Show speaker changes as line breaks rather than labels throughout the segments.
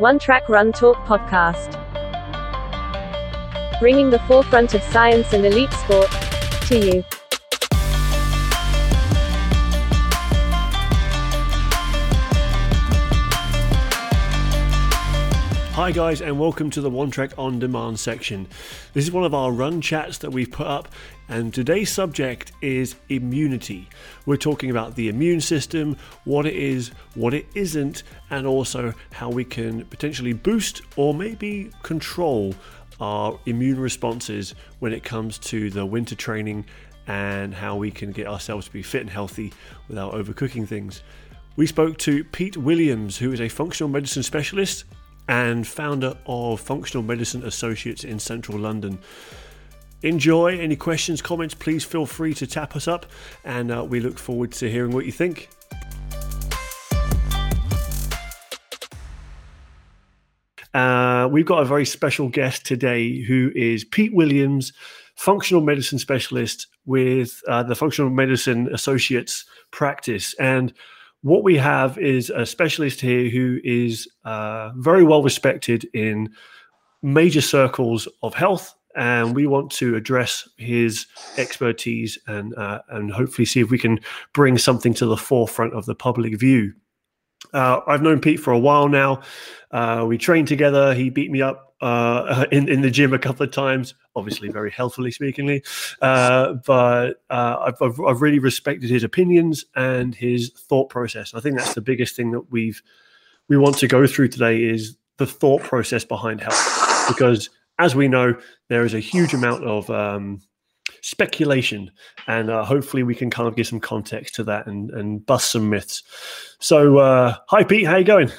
One Track Run Talk podcast. Bringing the forefront of science and elite sport to you.
Hi, guys, and welcome to the One Track On Demand section. This is one of our run chats that we've put up, and today's subject is immunity. We're talking about the immune system, what it is, what it isn't, and also how we can potentially boost or maybe control our immune responses when it comes to the winter training and how we can get ourselves to be fit and healthy without overcooking things. We spoke to Pete Williams, who is a functional medicine specialist and founder of Functional Medicine Associates in central London. Enjoy. Any questions, comments, please feel free to tap us up, and uh, we look forward to hearing what you think. Uh, we've got a very special guest today who is Pete Williams, functional medicine specialist with uh, the Functional Medicine Associates practice. And what we have is a specialist here who is uh, very well respected in major circles of health, and we want to address his expertise and uh, and hopefully see if we can bring something to the forefront of the public view. Uh, I've known Pete for a while now. Uh, we trained together. He beat me up uh, in in the gym a couple of times, obviously very healthily speakingly. Uh, but uh, I've, I've, I've really respected his opinions and his thought process. I think that's the biggest thing that we've we want to go through today is the thought process behind health, because as we know, there is a huge amount of um, speculation, and uh, hopefully we can kind of give some context to that and, and bust some myths. So, uh, hi Pete, how you going?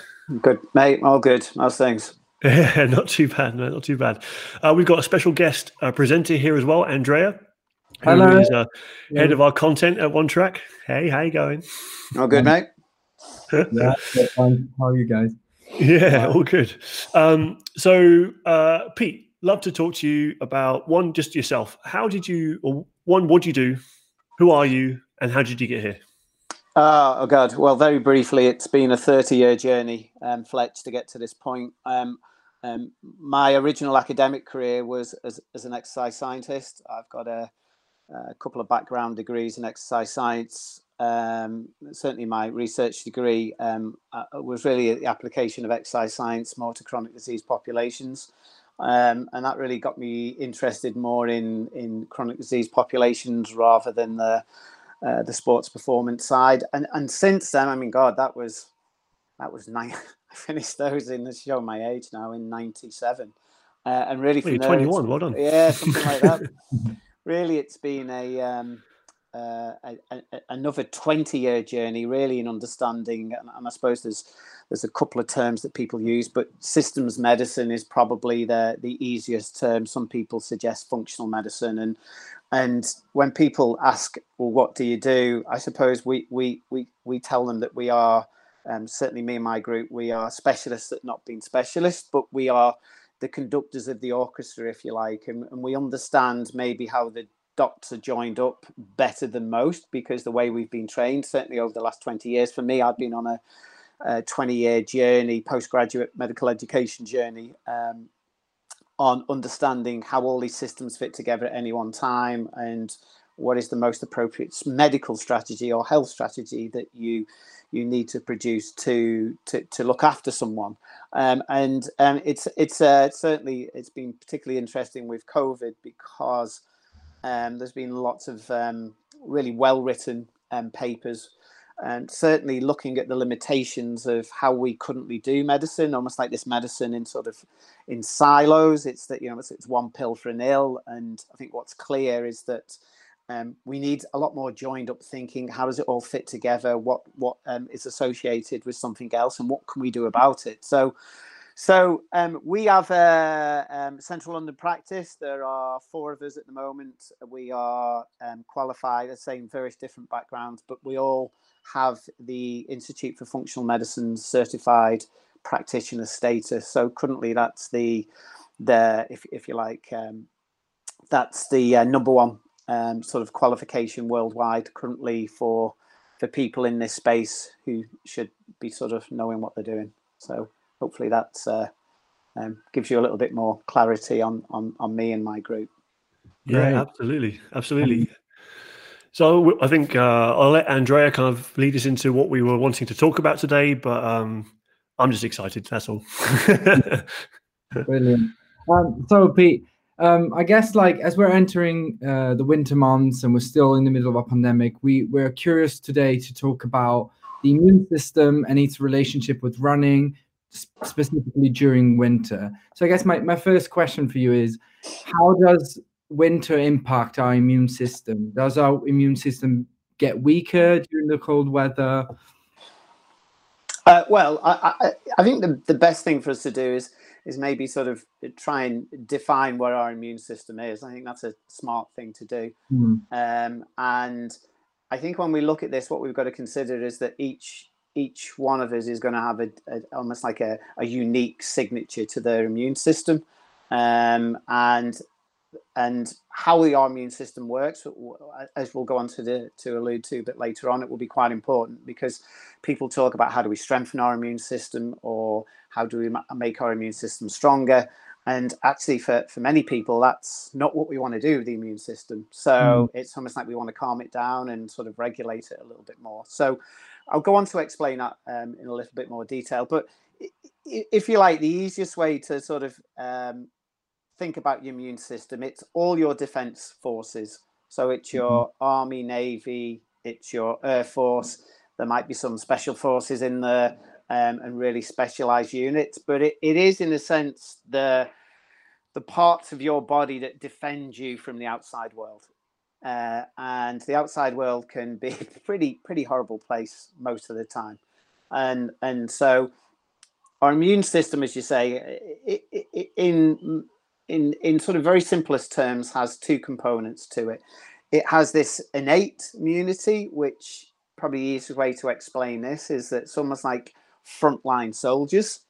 Good, mate. All good. How's things?
Yeah, not too bad. No, not too bad. Uh, we've got a special guest uh, presenter here as well, Andrea, who
Hello.
is uh, head of our content at One Track. Hey, how you going?
All good, mate.
Yeah, yeah, fine. How are you guys?
Yeah, all good. Um, so, uh, Pete, love to talk to you about one, just yourself. How did you, or one, what do you do? Who are you, and how did you get here?
Uh, oh God. Well, very briefly, it's been a 30-year journey, um, Fletch, to get to this point. Um, um, my original academic career was as, as an exercise scientist. I've got a, a couple of background degrees in exercise science. Um, certainly, my research degree um, uh, was really the application of exercise science more to chronic disease populations. Um, and that really got me interested more in, in chronic disease populations rather than the uh, the sports performance side. And and since then, I mean, God, that was that was nine. I finished those in the show my age now in '97, uh, and really
Well,
from
you're 21. Well done.
yeah, something like that. really, it's been a, um, uh, a, a another twenty-year journey, really, in understanding. And, and I suppose there's there's a couple of terms that people use, but systems medicine is probably the the easiest term. Some people suggest functional medicine, and and when people ask, well, what do you do? I suppose we we we we tell them that we are. Um, certainly, me and my group, we are specialists at not being specialists, but we are the conductors of the orchestra, if you like, and, and we understand maybe how the dots are joined up better than most because the way we've been trained, certainly over the last 20 years, for me, I've been on a, a 20 year journey, postgraduate medical education journey um, on understanding how all these systems fit together at any one time and what is the most appropriate medical strategy or health strategy that you you need to produce to to, to look after someone? Um, and um, it's it's uh, certainly it's been particularly interesting with covid because um, there's been lots of um, really well written um, papers and certainly looking at the limitations of how we currently do medicine almost like this medicine in sort of in silos. It's that you know it's, it's one pill for an ill and i think what's clear is that um, we need a lot more joined up thinking. How does it all fit together? What what um, is associated with something else, and what can we do about it? So, so um, we have a um, central London practice. There are four of us at the moment. We are um, qualified, the same various different backgrounds, but we all have the Institute for Functional Medicine certified practitioner status. So currently, that's the the if if you like. Um, that's the uh, number one um, sort of qualification worldwide currently for for people in this space who should be sort of knowing what they're doing. So hopefully that uh, um, gives you a little bit more clarity on on, on me and my group.
Yeah,
Right.
absolutely, absolutely. So I think uh, I'll let Andrea kind of lead us into what we were wanting to talk about today, but um, I'm just excited. That's all.
Brilliant. Um, so, Pete, um, I guess like as we're entering uh, the winter months and we're still in the middle of a pandemic, we we're curious today to talk about the immune system and its relationship with running, specifically during winter. So, I guess my, my first question for you is, how does winter impact our immune system? Does our immune system get weaker during the cold weather?
Uh, well, I, I, I think the, the best thing for us to do is is maybe sort of try and define what our immune system is. I think that's a smart thing to do.
Hmm,
Um, and I think when we look at this, what we've got to consider is that each each one of us is going to have a, a almost like a, a unique signature to their immune system, um, and and how the immune system works, as we'll go on to the, to allude to a bit later on, it will be quite important because people talk about how do we strengthen our immune system or how do we make our immune system stronger. And actually, for, for many people, that's not what we want to do with the immune system. So it's almost like we want to calm it down and sort of regulate it a little bit more. So I'll go on to explain that um, in a little bit more detail. But if you like, the easiest way to sort of um, think about your immune system, it's all your defense forces. So it's your army, navy, it's your air force. There might be some special forces in there um, and really specialized units, but it, it is in a sense the the parts of your body that defend you from the outside world. Uh, and the outside world can be a pretty pretty horrible place most of the time. And and so our immune system, as you say, in in in sort of very simplest terms, has two components to it. It has this innate immunity, which probably the easiest way to explain this is that it's almost like frontline soldiers,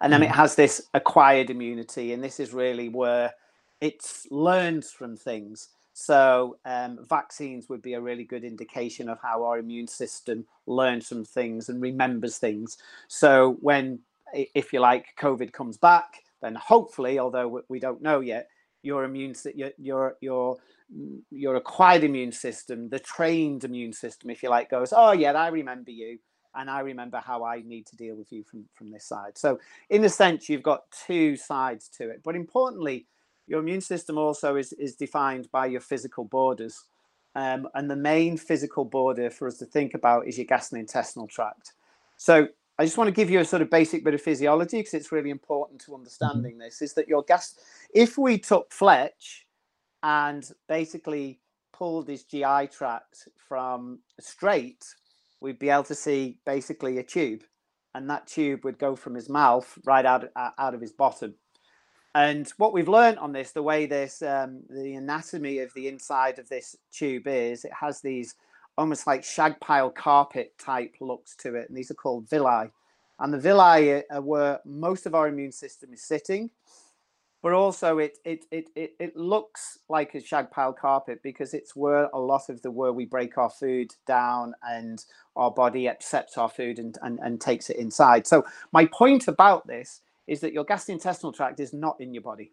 and then it has this acquired immunity, and this is really where it's learned from things. So um, vaccines would be a really good indication of how our immune system learns from things and remembers things. So when, if you like, COVID comes back, then hopefully, although we- don't know yet, your immune your your mm, your acquired immune system, the trained immune system, if you like, goes, oh yeah, I remember you, and I remember how I need to deal with you from from this side. So in a sense, you've got two sides to it, but importantly, your immune system also is is defined by your physical borders. Um, and the main physical border for us to think about is your gastrointestinal tract. So I just want to give you a sort of basic bit of physiology because it's really important to understanding this. Is that your gas? If we took Fletch and basically pulled his GI tract from straight, we'd be able to see basically a tube, and that tube would go from his mouth right out out of his bottom. And what we've learned on this, the way this, um, the anatomy of the inside of this tube is, it has these almost like shag pile carpet type looks to it, and these are called villi. And the villi are- are where most of our immune system is sitting, but also it it it it, it looks like a shag pile carpet because it's where a lot of the where we break our food down and our body accepts our food and, and, and takes it inside. So my point about this is that your gastrointestinal tract is not in your body.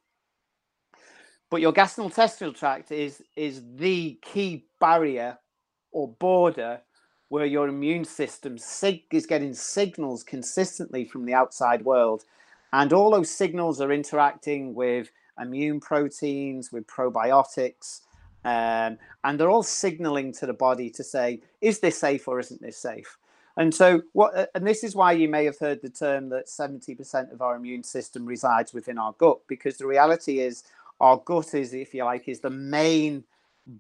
But your gastrointestinal tract is is the key barrier or border where your immune system sig- is getting signals consistently from the outside world. And all those signals are interacting with immune proteins, with probiotics, um, and they're all signaling to the body to say, is this safe or isn't this safe? And so, what, uh, and this is why you may have heard the term that 70% of our immune system resides within our gut, because the reality is, our gut is, if you like, is the main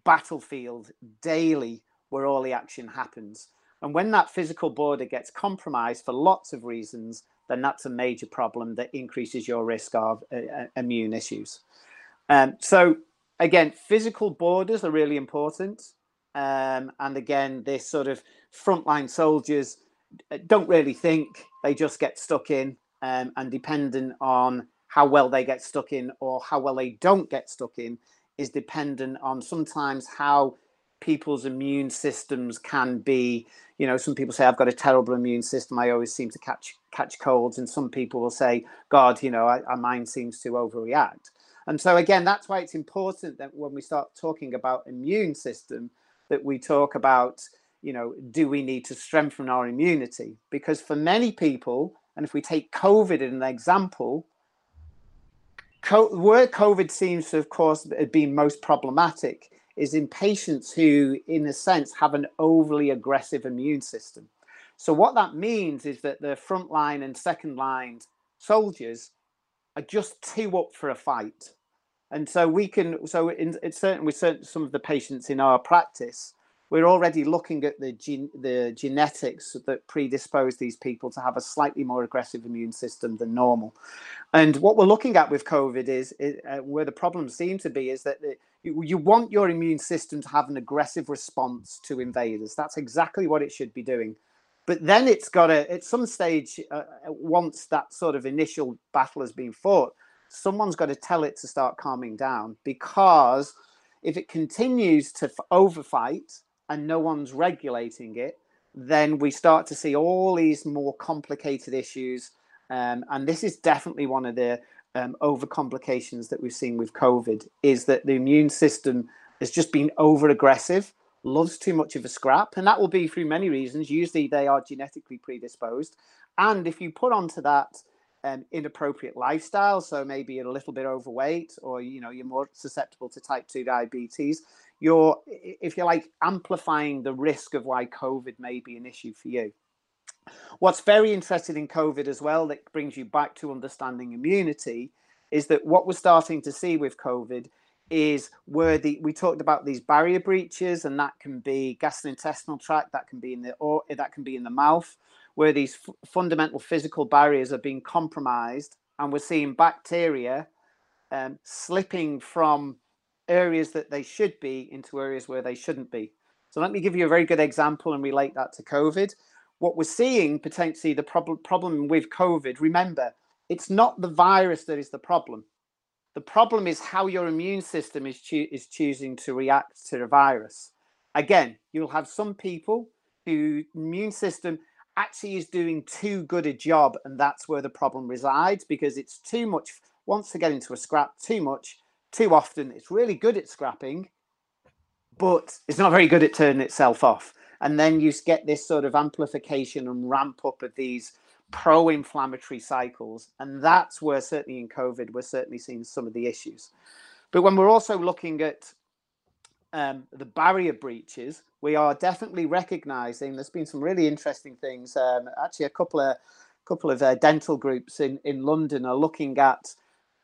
battlefield daily where all the action happens. And when that physical border gets compromised for lots of reasons, then that's a major problem that increases your risk of uh, uh, immune issues. Um, so, again, physical borders are really important. Um, and again, this sort of frontline soldiers uh, don't really think, they just get stuck in. Um, and dependent on how well they get stuck in or how well they don't get stuck in, is dependent on sometimes how people's immune systems can be you know some people say i've got a terrible immune system i always seem to catch catch colds and some people will say god you know I mine seems to overreact. And so again that's why it's important that when we start talking about immune system that we talk about you know do we need to strengthen our immunity? Because for many people and if we take covid as an example where covid seems to of course have been most problematic is in patients who, in a sense, have an overly aggressive immune system. So, what that means is that the front line and second line soldiers are just too up for a fight. And so we can, so in, it's certain with certain, some of the patients in our practice, we're already looking at the the genetics that predispose these people to have a slightly more aggressive immune system than normal. And what we're looking at with COVID is, is uh, where the problems seem to be is that you, want your immune system to have an aggressive response to invaders. That's exactly what it should be doing. But then it's got to, at some stage, uh, uh once that sort of initial battle has been fought, someone's got to tell it to start calming down because if it continues to overfight and no one's regulating it, then we start to see all these more complicated issues. Um, and this is definitely one of the um, over complications that we've seen with COVID is that the immune system has just been over aggressive, loves too much of a scrap. And that will be through many reasons. Usually they are genetically predisposed. And if you put onto that um, inappropriate lifestyle, so maybe you're a little bit overweight or you know you're more susceptible to type 2 diabetes, you're, if you're like, amplifying the risk of why COVID may be an issue for you. What's very interesting in COVID as well, that brings you back to understanding immunity, is that what we're starting to see with COVID is where the we talked about these barrier breaches, and that can be gastrointestinal tract, that can be in the or that can be in the mouth, where these f- fundamental physical barriers are being compromised, and we're seeing bacteria um, slipping from areas that they should be into areas where they shouldn't be. So let me give you a very good example and relate that to COVID. What we're seeing potentially the problem problem with COVID, remember, it's not the virus that is the problem. The problem is how your immune system is, cho- is choosing to react to the virus. Again, you'll have some people whose immune system actually is doing too good a job, and that's where the problem resides because it's too much, wants to get into a scrap too much, too often. It's really good at scrapping, but it's not very good at turning itself off. And then you get this sort of amplification and ramp up of these pro inflammatory cycles. And that's where, certainly in COVID, we're certainly seeing some of the issues. But when we're also looking at um, the barrier breaches, we are definitely recognizing there's been some really interesting things. Um, actually, a couple of couple of uh, dental groups in, in London are looking at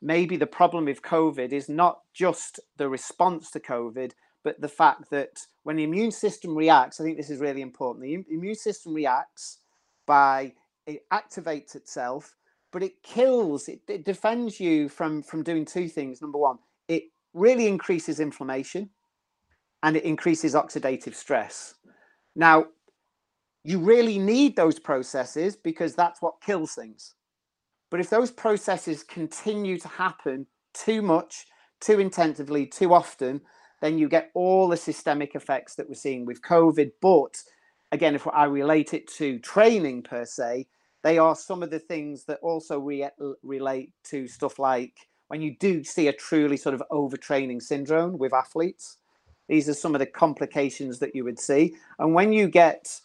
maybe the problem with COVID is not just the response to COVID, but the fact that when the immune system reacts, I think this is really important. The immune system reacts by it activates itself, but it kills, it, it defends you from, from doing two things. Number one, it really increases inflammation and it increases oxidative stress. Now, you really need those processes because that's what kills things. But if those processes continue to happen too much, too intensively, too often, then you get all the systemic effects that we're seeing with COVID. But again, if I relate it to training per se, they are some of the things that also re- relate to stuff like when you do see a truly sort of overtraining syndrome with athletes. These are some of the complications that you would see. And when you get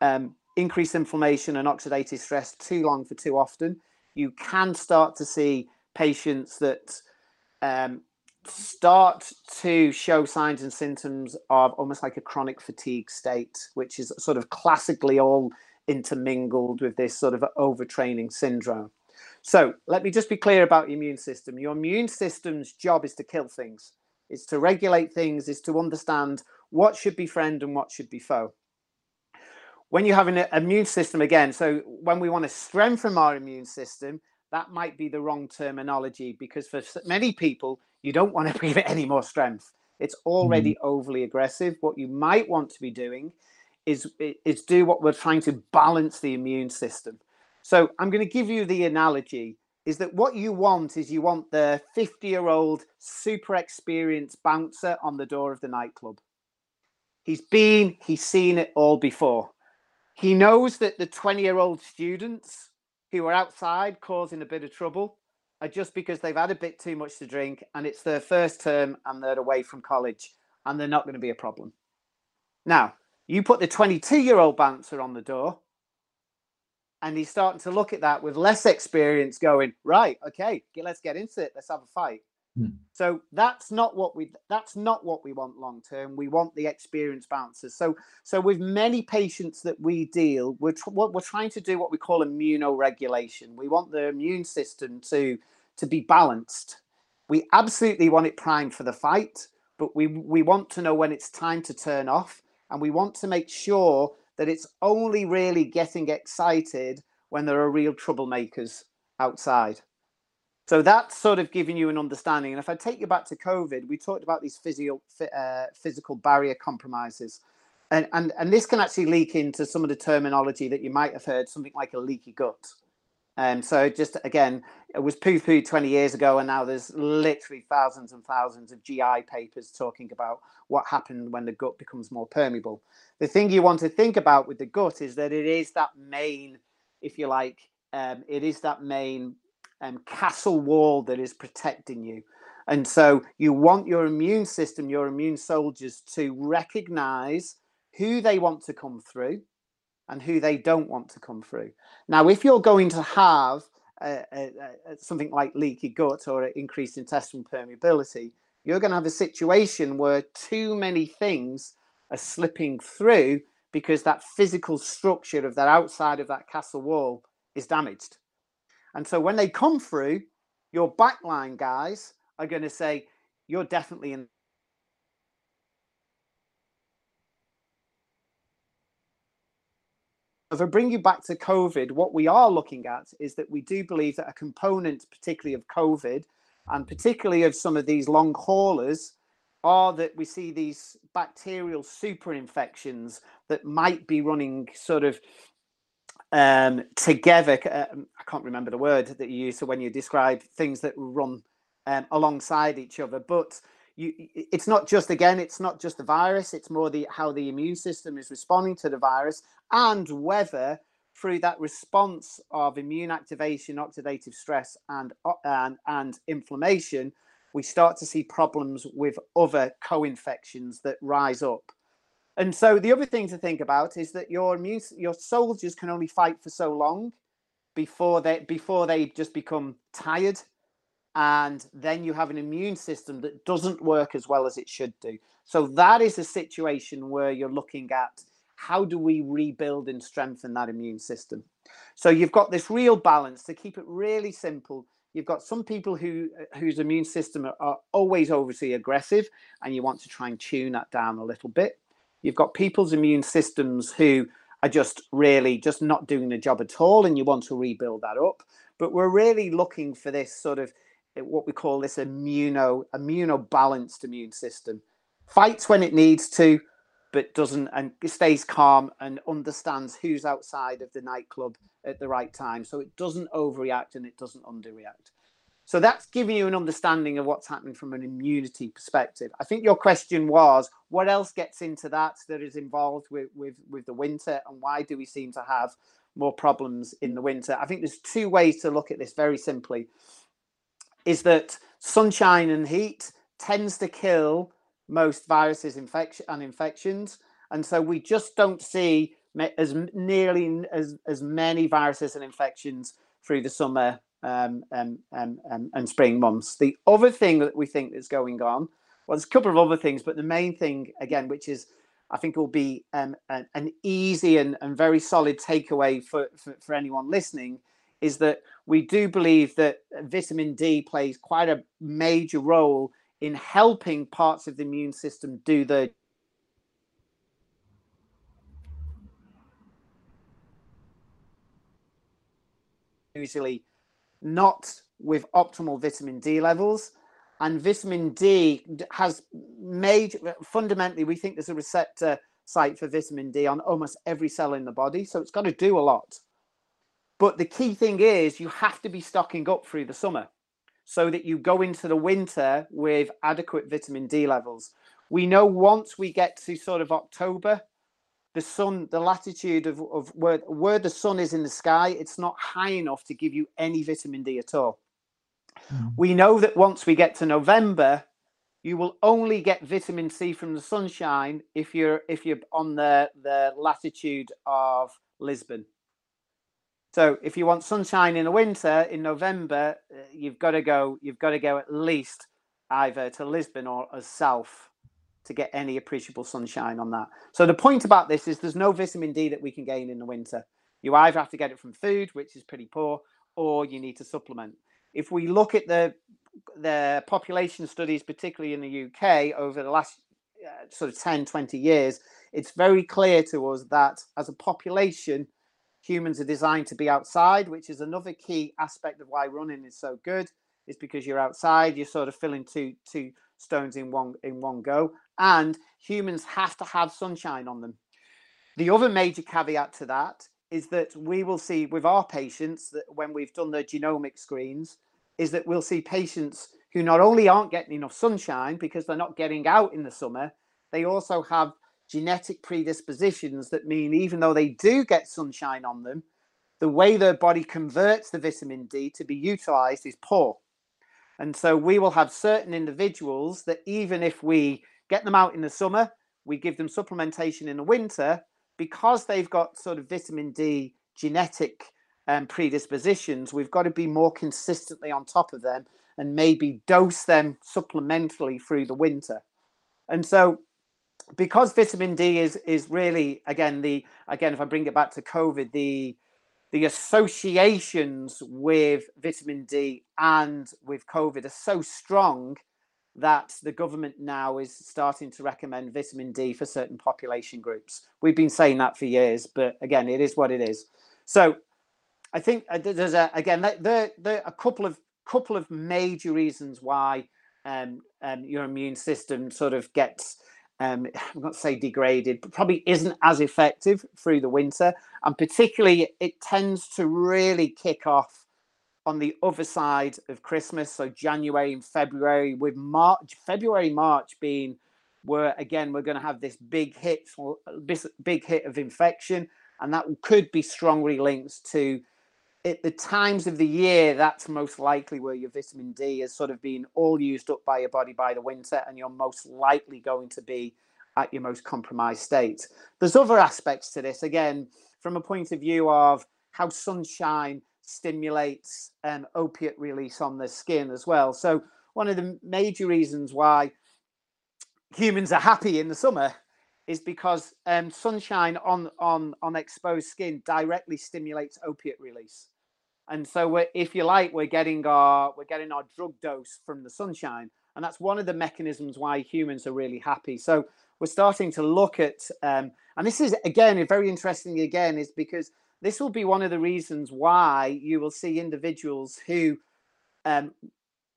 um, increased inflammation and oxidative stress too long for too often, you can start to see patients that um, start to show signs and symptoms of almost like a chronic fatigue state, which is sort of classically all intermingled with this sort of overtraining syndrome. So let me just be clear about your immune system. Your immune system's job is to kill things, is to regulate things, is to understand what should be friend and what should be foe. When you have an immune system, again, so when we want to strengthen our immune system, that might be the wrong terminology because for many people, you don't want to give it any more strength. It's already mm. overly aggressive. What you might want to be doing is is do what we're trying to balance the immune system. So I'm going to give you the analogy is that what you want is you want the 50 year old super experienced bouncer on the door of the nightclub. He's been, he's seen it all before. He knows that the 20 year old students who are outside causing a bit of trouble are just because they've had a bit too much to drink and it's their first term and they're away from college and they're not going to be a problem. Now, you put the 22 year old bouncer on the door and he's starting to look at that with less experience going, right, okay, let's get into it. Let's have a fight. Hmm. So that's not what we that's not what we want long term. We want the experienced bouncers. So so with many patients that we deal, we're tr- we're trying to do what we call immunoregulation. We want the immune system to to be balanced. We absolutely want it primed for the fight, but we we want to know when it's time to turn off, and we want to make sure that it's only really getting excited when there are real troublemakers outside. So that's sort of giving you an understanding. And if I take you back to COVID, we talked about these physio, uh, physical barrier compromises. And, and, and this can actually leak into some of the terminology that you might have heard, something like a leaky gut. And um, so just again, it was poo-poo 20 years ago, and now there's literally thousands and thousands of GI papers talking about what happened when the gut becomes more permeable. The thing you want to think about with the gut is that it is that main, if you like, um, it is that main um, castle wall that is protecting you. And so you want your immune system, your immune soldiers to recognize who they want to come through and who they don't want to come through. Now, if you're going to have something like leaky gut or increased intestinal permeability, you're going to have a situation where too many things are slipping through because that physical structure of that outside of that castle wall is damaged. And so when they come through, your backline guys are going to say, you're definitely in. If I bring you back to COVID, what we are looking at is that we do believe that a component, particularly of COVID, and particularly of some of these long haulers, are that we see these bacterial super infections that might be running sort of um, together. Um, I can't remember the word that you use. When you describe things that run um, alongside each other, but you, it's not just again, it's not just the virus. It's more the how the immune system is responding to the virus and whether through that response of immune activation, oxidative stress, and and, and inflammation, we start to see problems with other co-infections that rise up. And so the other thing to think about is that your immune, your soldiers can only fight for so long before they before they just become tired, and then you have an immune system that doesn't work as well as it should do. So that is a situation where you're looking at how do we rebuild and strengthen that immune system. So you've got this real balance to keep it really simple. You've got some people who whose immune system are, are always overly aggressive, and you want to try and tune that down a little bit. You've got people's immune systems who are just really just not doing the job at all, and you want to rebuild that up. But we're really looking for this sort of eh, what we call this immuno immuno balanced immune system. Fights when it needs to, but doesn't and stays calm and understands who's outside of the nightclub at the right time. So it doesn't overreact and it doesn't underreact. So that's giving you an understanding of what's happening from an immunity perspective. I think your question was, what else gets into that that is involved with, with, with the winter and why do we seem to have more problems in the winter? I think there's two ways to look at this very simply. Is that sunshine and heat tends to kill most viruses infection and infections. And so we just don't see as nearly as, as many viruses and infections through the summer um, um, um, um, and spring months. The other thing that we think is going on, well, there's a couple of other things, but the main thing, again, which is I think will be um, an, an, easy and, and very solid takeaway for, for, for, anyone listening is that we do believe that vitamin D plays quite a major role in helping parts of the immune system do the usually not with optimal vitamin D levels. And vitamin D has made fundamentally, we think there's a receptor site for vitamin D on almost every cell in the body. So it's got to do a lot. But the key thing is you have to be stocking up through the summer so that you go into the winter with adequate vitamin D levels. We know once we get to sort of October, the sun, the latitude of, of where, where the sun is in the sky, it's not high enough to give you any vitamin D at all. Mm. We know that once we get to November, you will only get vitamin C from the sunshine if you're if you're on the, the latitude of Lisbon. So if you want sunshine in the winter in November, uh, you've got to go. You've got to go at least either to Lisbon or as south to get any appreciable sunshine on that. So the point about this is there's no vitamin D that we can gain in the winter. You either have to get it from food, which is pretty poor, or you need to supplement. If we look at the the population studies, particularly in the UK, over the last uh, sort of 10, 20 years, it's very clear to us that as a population, humans are designed to be outside, which is another key aspect of why running is so good. Is because you're outside, you're sort of filling two two stones in one in one go, and humans have to have sunshine on them. The other major caveat to that is that we will see with our patients that when we've done the genomic screens, is that we'll see patients who not only aren't getting enough sunshine because they're not getting out in the summer, they also have genetic predispositions that mean even though they do get sunshine on them, the way their body converts the vitamin D to be utilized is poor. And so we will have certain individuals that even if we get them out in the summer, we give them supplementation in the winter, because they've got sort of vitamin D genetic um, predispositions, we've got to be more consistently on top of them and maybe dose them supplementally through the winter. And so because vitamin D is is really again the again if I bring it back to COVID the the associations with vitamin D and with COVID are so strong that the government now is starting to recommend vitamin D for certain population groups. We've been saying that for years, but again, it is what it is. So I think uh, there's a again there there a couple of couple of major reasons why um, um, your immune system sort of gets um, I'm not say degraded, but probably isn't as effective through the winter. And particularly, it tends to really kick off on the other side of Christmas. So January and February, with March, February, March being where again we're going to have this big hit, big hit of infection, and that could be strongly linked to at the times of the year, that's most likely where your vitamin D is sort of being all used up by your body by the winter, and you're most likely going to be at your most compromised state. There's other aspects to this, again, from a point of view of how sunshine stimulates um, opiate release on the skin as well. So, one of the major reasons why humans are happy in the summer is because um, sunshine on on on exposed skin directly stimulates opiate release, and so if you like, we're getting our we're getting our drug dose from the sunshine, and that's one of the mechanisms why humans are really happy. So we're starting to look at, um, and this is again very interesting. Again, is because this will be one of the reasons why you will see individuals who. Um,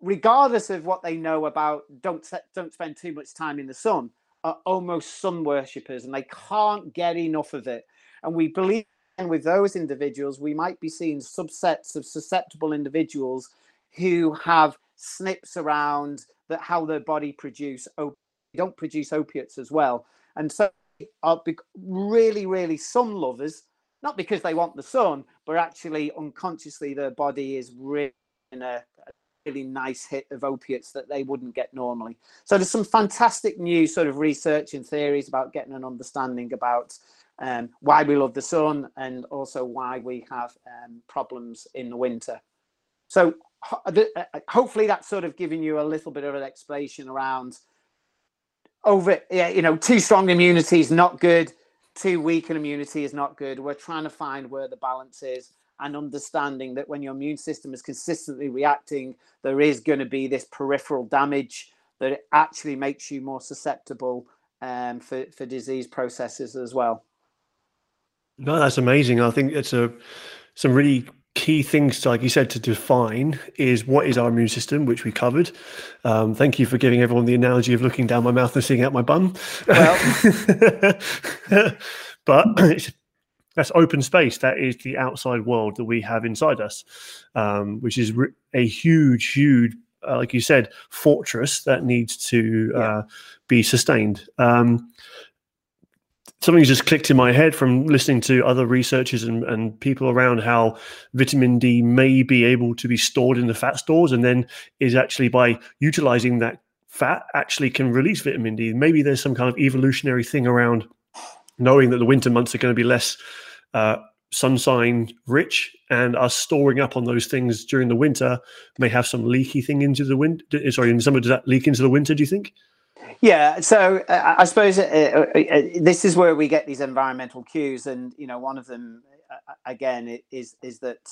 regardless of what they know about don't don't spend too much time in the sun are almost sun worshippers and they can't get enough of it. And we believe and with those individuals, we might be seeing subsets of susceptible individuals who have SNPs around that how their body produce op- don't produce opiates as well. And so are really, really sun lovers, not because they want the sun, but actually unconsciously their body is really in a, really nice hit of opiates that they wouldn't get normally. So there's some fantastic new sort of research and theories about getting an understanding about um, why we love the sun and also why we have um, problems in the winter. So uh, uh, hopefully that's sort of giving you a little bit of an explanation around over, you know, too strong immunity is not good. Too weak an immunity is not good. We're trying to find where the balance is and understanding that when your immune system is consistently reacting, there is going to be this peripheral damage that it actually makes you more susceptible um, for, for disease processes as well.
No, that's amazing. I think it's a some really key things, like you said, to define is what is our immune system, which we covered. Um, thank you for giving everyone the analogy of looking down my mouth and seeing out my bum. Well. but it's that's open space. That is the outside world that we have inside us, um, which is a huge, huge uh, like you said, fortress that needs to uh, be sustained. Um, something just clicked in my head from listening to other researchers and, and people around how vitamin D may be able to be stored in the fat stores and then is actually by utilizing that fat actually can release vitamin D. Maybe there's some kind of evolutionary thing around knowing that the winter months are going to be less uh, sunshine rich and us storing up on those things during the winter may have some leaky thing into the winter. Sorry, in summer, does that leak into the winter, do you think?
Yeah, so uh, I suppose uh, uh, uh, this is where we get these environmental cues, and you know, one of them uh, again is is that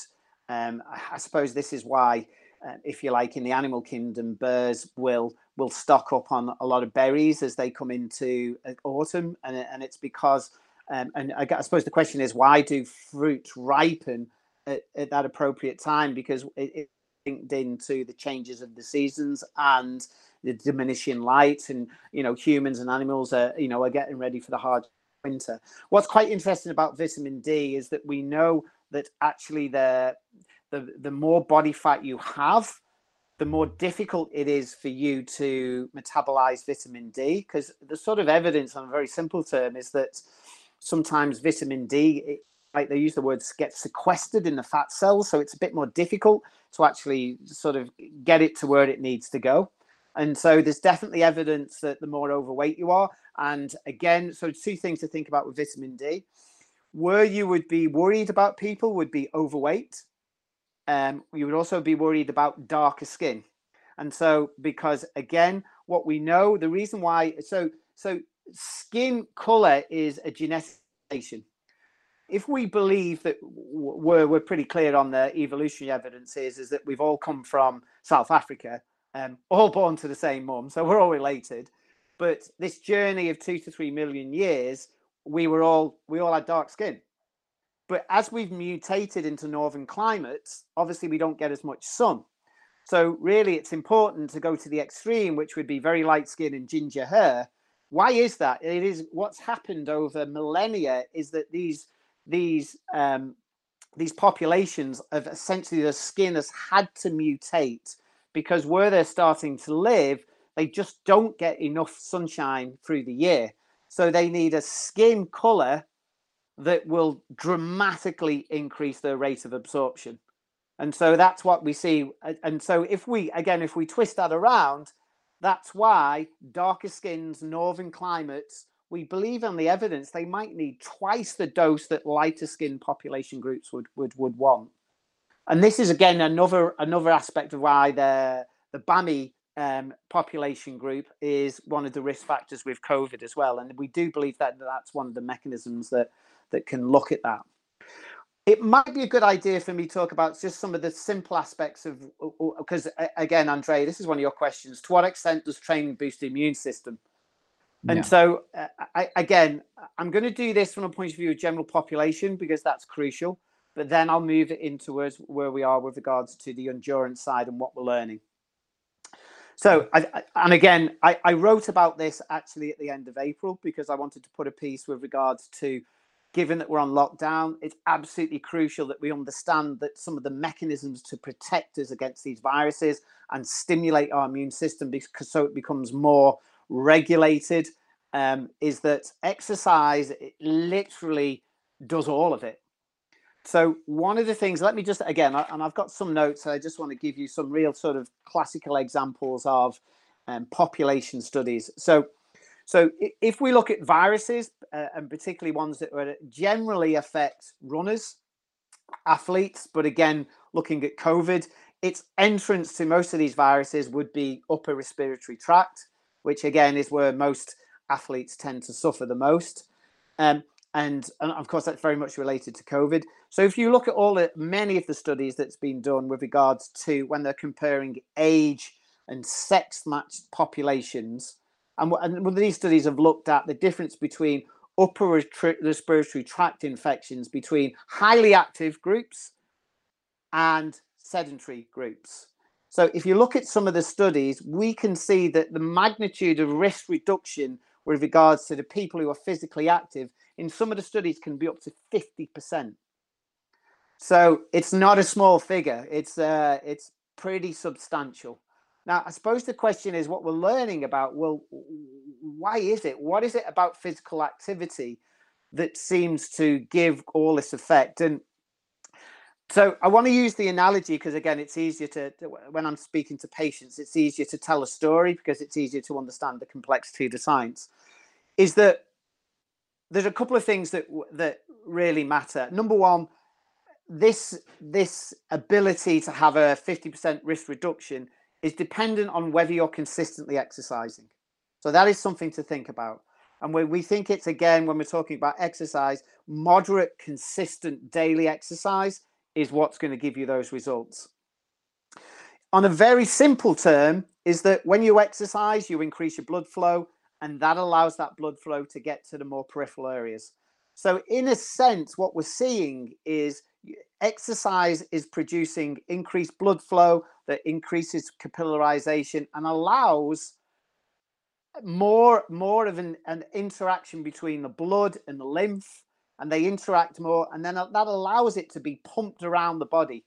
um, I suppose this is why, uh, if you like, in the animal kingdom, birds will will stock up on a lot of berries as they come into autumn, and and it's because, um, and I, I, suppose the question is why do fruit ripen at, at that appropriate time? Because it, it linked into the changes of the seasons and the diminishing light and you know humans and animals are you know are getting ready for the hard winter what's quite interesting about vitamin d is that we know that actually the the, the more body fat you have the more difficult it is for you to metabolize vitamin d because the sort of evidence on a very simple term is that sometimes vitamin d it, like they use the words get sequestered in the fat cells so it's a bit more difficult to actually sort of get it to where it needs to go and so there's definitely evidence that the more overweight you are, and again, so two things to think about with vitamin D. Where you would be worried about people would be overweight. Um, you would also be worried about darker skin. And so, because again, what we know, the reason why, so so skin color is a genetic if we believe that we're, we're pretty clear on the evolutionary evidence is, is that we've all come from South Africa um, all born to the same mum, so we're all related. But this journey of two to three million years, we were all we all had dark skin. But as we've mutated into northern climates, obviously we don't get as much sun. So really, it's important to go to the extreme, which would be very light skin and ginger hair. Why is that? It is what's happened over millennia is that these these um, these populations of essentially the skin has had to mutate because where they're starting to live, they just don't get enough sunshine through the year. So they need a skin color that will dramatically increase their rate of absorption. And so that's what we see. And so if we, again, if we twist that around, that's why darker skins, northern climates, we believe on the evidence they might need twice the dose that lighter skin population groups would would would want and this is again another another aspect of why the the BAME um, population group is one of the risk factors with COVID as well, and we do believe that that's one of the mechanisms that that can look at that. It might be a good idea for me to talk about just some of the simple aspects of because again, Andre, this is one of your questions. To what extent does training boost the immune system? And yeah. so, uh, I, again, I'm going to do this from a point of view of general population because that's crucial but then I'll move it into where we are with regards to the endurance side and what we're learning. So, I, and again, I, I, wrote about this actually at the end of April because I wanted to put a piece with regards to, given that we're on lockdown, it's absolutely crucial that we understand that some of the mechanisms to protect us against these viruses and stimulate our immune system because so it becomes more regulated um, is that exercise literally does all of it. So one of the things, let me just again, and I've got some notes. I just want to give you some real sort of classical examples of um, population studies. So, so if we look at viruses, uh, and particularly ones that generally affect runners, athletes, but again, looking at COVID, its entrance to most of these viruses would be upper respiratory tract, which again is where most athletes tend to suffer the most. Um, and, and of course that's very much related to covid so if you look at all the many of the studies that's been done with regards to when they're comparing age and sex matched populations and, and these studies have looked at the difference between upper respiratory tract infections between highly active groups and sedentary groups so if you look at some of the studies we can see that the magnitude of risk reduction with regards to the people who are physically active in some of the studies can be up to 50%. So it's not a small figure. It's uh, it's pretty substantial. Now, I suppose the question is what we're learning about. Well, why is it? What is it about physical activity that seems to give all this effect? And so I want to use the analogy because, again, it's easier to, when I'm speaking to patients, it's easier to tell a story because it's easier to understand the complexity of the science. Is that there's a couple of things that that really matter. Number one, this this ability to have a 50% risk reduction is dependent on whether you're consistently exercising. So that is something to think about. And when we think it's again, when we're talking about exercise, moderate, consistent daily exercise is what's going to give you those results. On a very simple term, is that when you exercise, you increase your blood flow, and that allows that blood flow to get to the more peripheral areas. So, in a sense, what we're seeing is exercise is producing increased blood flow that increases capillarization and allows more more of an, an interaction between the blood and the lymph and they interact more and then that allows it to be pumped around the body.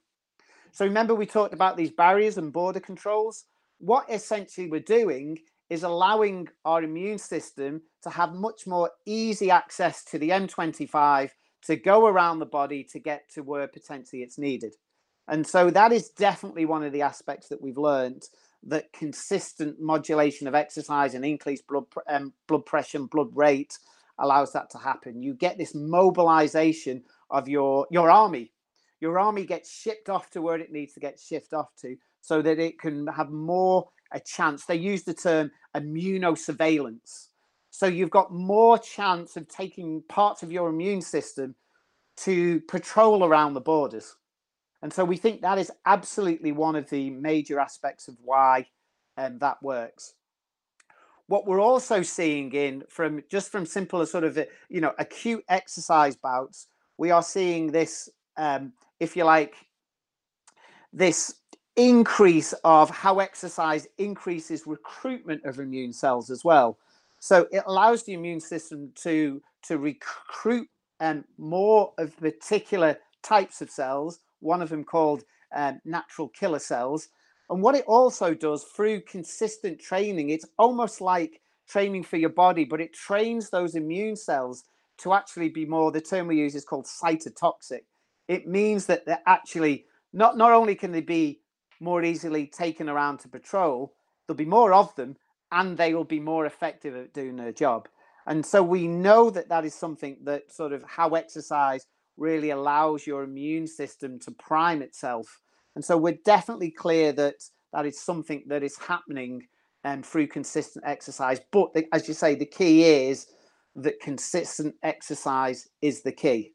So remember we talked about these barriers and border controls? What essentially we're doing is allowing our immune system to have much more easy access to the M25 to go around the body to get to where potentially it's needed. And so that is definitely one of the aspects that we've learned that consistent modulation of exercise and increased blood um, blood pressure and blood rate allows that to happen. You get this mobilization of your your army. Your army gets shipped off to where it needs to get shipped off to so that it can have more a chance. They use the term immunosurveillance. So you've got more chance of taking parts of your immune system to patrol around the borders. And so we think that is absolutely one of the major aspects of why um, that works. What we're also seeing in from just from simple sort of you know acute exercise bouts, we are seeing this, um, if you like, this increase of how exercise increases recruitment of immune cells as well. So it allows the immune system to to recruit um, more of particular types of cells. One of them called um, natural killer cells. And what it also does through consistent training, it's almost like training for your body, but it trains those immune cells to actually be more. The term we use is called cytotoxic. It means that they're actually not not only can they be more easily taken around to patrol, there'll be more of them and they will be more effective at doing their job. And so we know that that is something that sort of how exercise really allows your immune system to prime itself. And so we're definitely clear that that is something that is happening um, through consistent exercise. But the, as you say, the key is that consistent exercise is the key.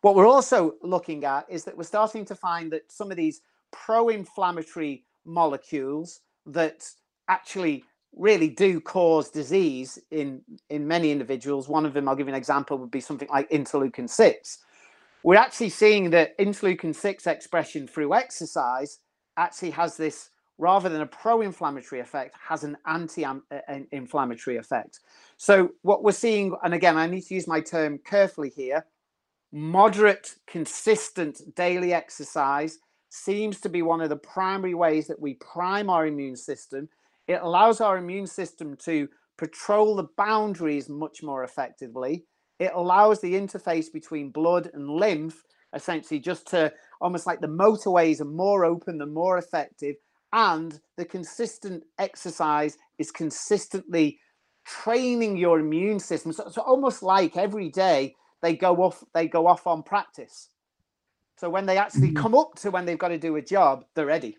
What we're also looking at is that we're starting to find that some of these pro-inflammatory molecules that actually really do cause disease in in many individuals one of them i'll give you an example would be something like interleukin 6 we're actually seeing that interleukin 6 expression through exercise actually has this rather than a pro-inflammatory effect has an anti-inflammatory effect so what we're seeing and again i need to use my term carefully here moderate consistent daily exercise seems to be one of the primary ways that we prime our immune system. It allows our immune system to patrol the boundaries much more effectively. It allows the interface between blood and lymph essentially just to almost like the motorways are more open, the more effective, and the consistent exercise is consistently training your immune system. So, so almost like every day they go off, they go off on practice. So when they actually mm-hmm. come up to when they've got to do a job, they're ready.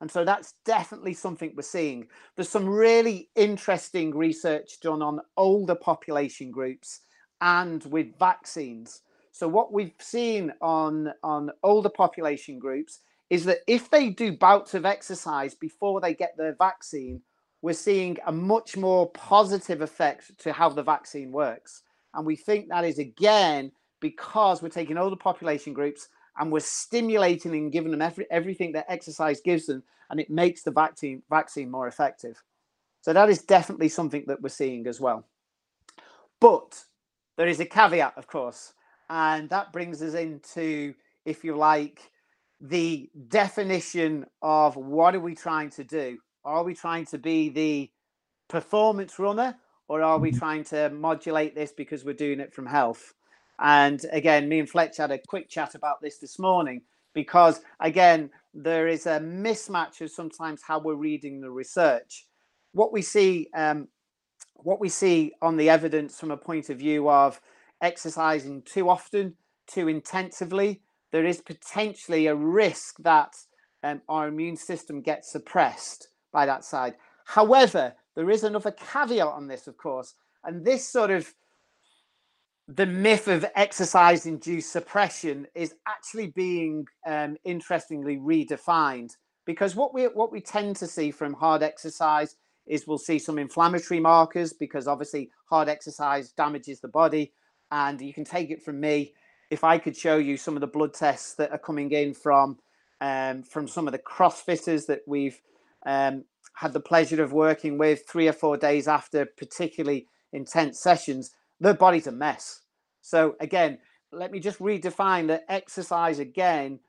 And so that's definitely something we're seeing. There's some really interesting research done on older population groups and with vaccines. So what we've seen on on older population groups is that if they do bouts of exercise before they get their vaccine, we're seeing a much more positive effect to how the vaccine works. And we think that is again because we're taking older population groups and we're stimulating and giving them every, everything that exercise gives them, and it makes the vaccine vaccine more effective. So that is definitely something that we're seeing as well. But there is a caveat, of course, and that brings us into, if you like, the definition of what are we trying to do. Are we trying to be the performance runner or are we mm-hmm. trying to modulate this because we're doing it from health? And again, me and Fletch had a quick chat about this this morning because, again, there is a mismatch of sometimes how we're reading the research. What we see, um, what we see on the evidence from a point of view of exercising too often, too intensively, there is potentially a risk that um, our immune system gets suppressed by that side. However, there is another caveat on this, of course, and this sort of the myth of exercise induced suppression is actually being um, interestingly redefined because what we what we tend to see from hard exercise is we'll see some inflammatory markers because obviously hard exercise damages the body and you can take it from me. If I could show you some of the blood tests that are coming in from um, from some of the crossfitters that we've um, had the pleasure of working with three or four days after particularly intense sessions, their body's a mess. So again, let me just redefine the exercise again.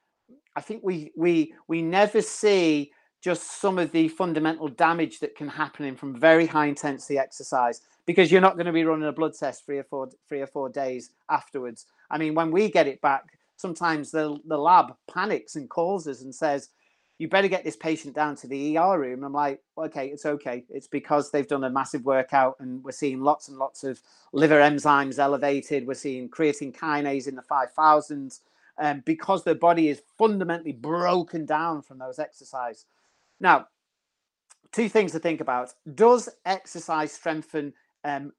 I think we we we never see just some of the fundamental damage that can happen from very high intensity exercise because you're not going to be running a blood test three or four three or four days afterwards. I mean, when we get it back, sometimes the the lab panics and calls us and says, "You better get this patient down to the ER room." I'm like, "Okay, it's okay. It's because they've done a massive workout and we're seeing lots and lots of liver enzymes elevated. We're seeing creatine kinase in the five thousands, um, because their body is fundamentally broken down from those exercise." Now, two things to think about: Does exercise strengthen um,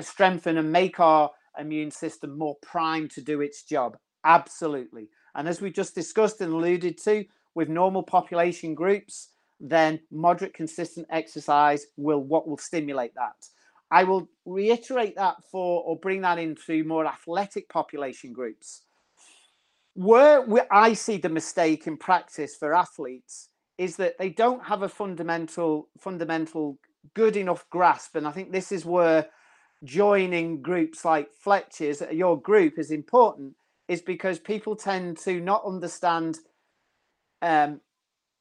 strengthen and make our immune system more primed to do its job? Absolutely. And as we just discussed and alluded to, with normal population groups, then moderate consistent exercise will what will stimulate that. I will reiterate that for or bring that into more athletic population groups. Where, I see the mistake in practice for athletes is that they don't have a fundamental fundamental good enough grasp. And I think this is where joining groups like Fletcher's, your group, is important, is because people tend to not understand, um,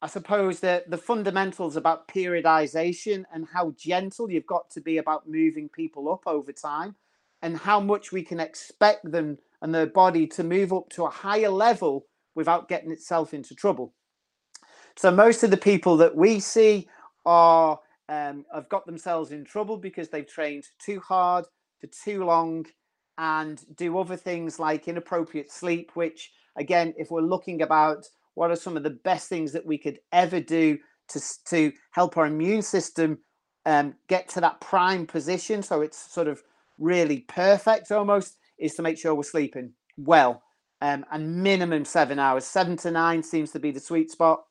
I suppose, the, the fundamentals about periodization and how gentle you've got to be about moving people up over time and how much we can expect them and their body to move up to a higher level without getting itself into trouble. So most of the people that we see are um, have got themselves in trouble because they've trained too hard for too long and do other things like inappropriate sleep, which, again, if we're looking about what are some of the best things that we could ever do to, to help our immune system um, get to that prime position, so it's sort of really perfect almost, is to make sure we're sleeping well um, and minimum seven hours. Seven to nine seems to be the sweet spot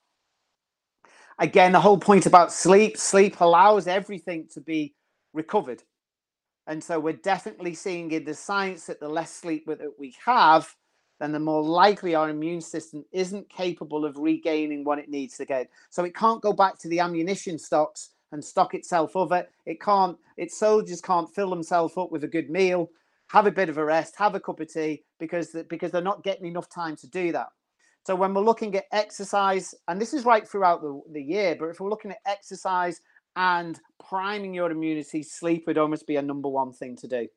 again, the whole point about sleep, sleep allows everything to be recovered. And so we're definitely seeing in the science that the less sleep that we have, then the more likely our immune system isn't capable of regaining what it needs to get. So it can't go back to the ammunition stocks and stock itself over. It It can't, its soldiers can't fill themselves up with a good meal, have a bit of a rest, have a cup of tea, because, because they're not getting enough time to do that. So when we're looking at exercise, and this is right throughout the, the year, but if we're looking at exercise and priming your immunity, sleep would almost be a number one thing to do.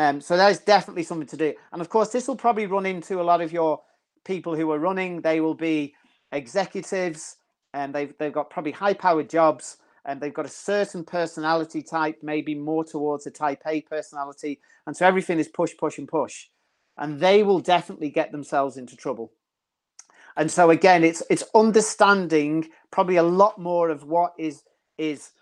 Um, so that is definitely something to do. And of course, this will probably run into a lot of your people who are running. They will be executives and they've, they've got probably high powered jobs and they've got a certain personality type, maybe more towards a type A personality. And so everything is push, push, and push. And they will definitely get themselves into trouble. And so again, it's it's understanding probably a lot more of what is is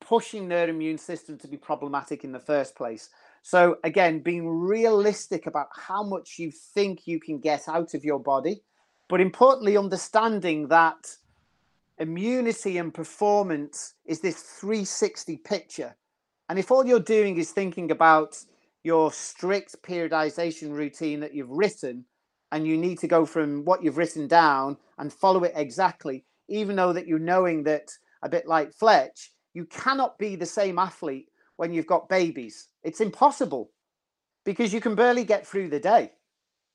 pushing their immune system to be problematic in the first place. So again, being realistic about how much you think you can get out of your body, but importantly, understanding that immunity and performance is this 360 picture. And if all you're doing is thinking about your strict periodization routine that you've written, and you need to go from what you've written down and follow it exactly, even though that you're knowing that a bit like Fletch, you cannot be the same athlete when you've got babies. It's impossible because you can barely get through the day.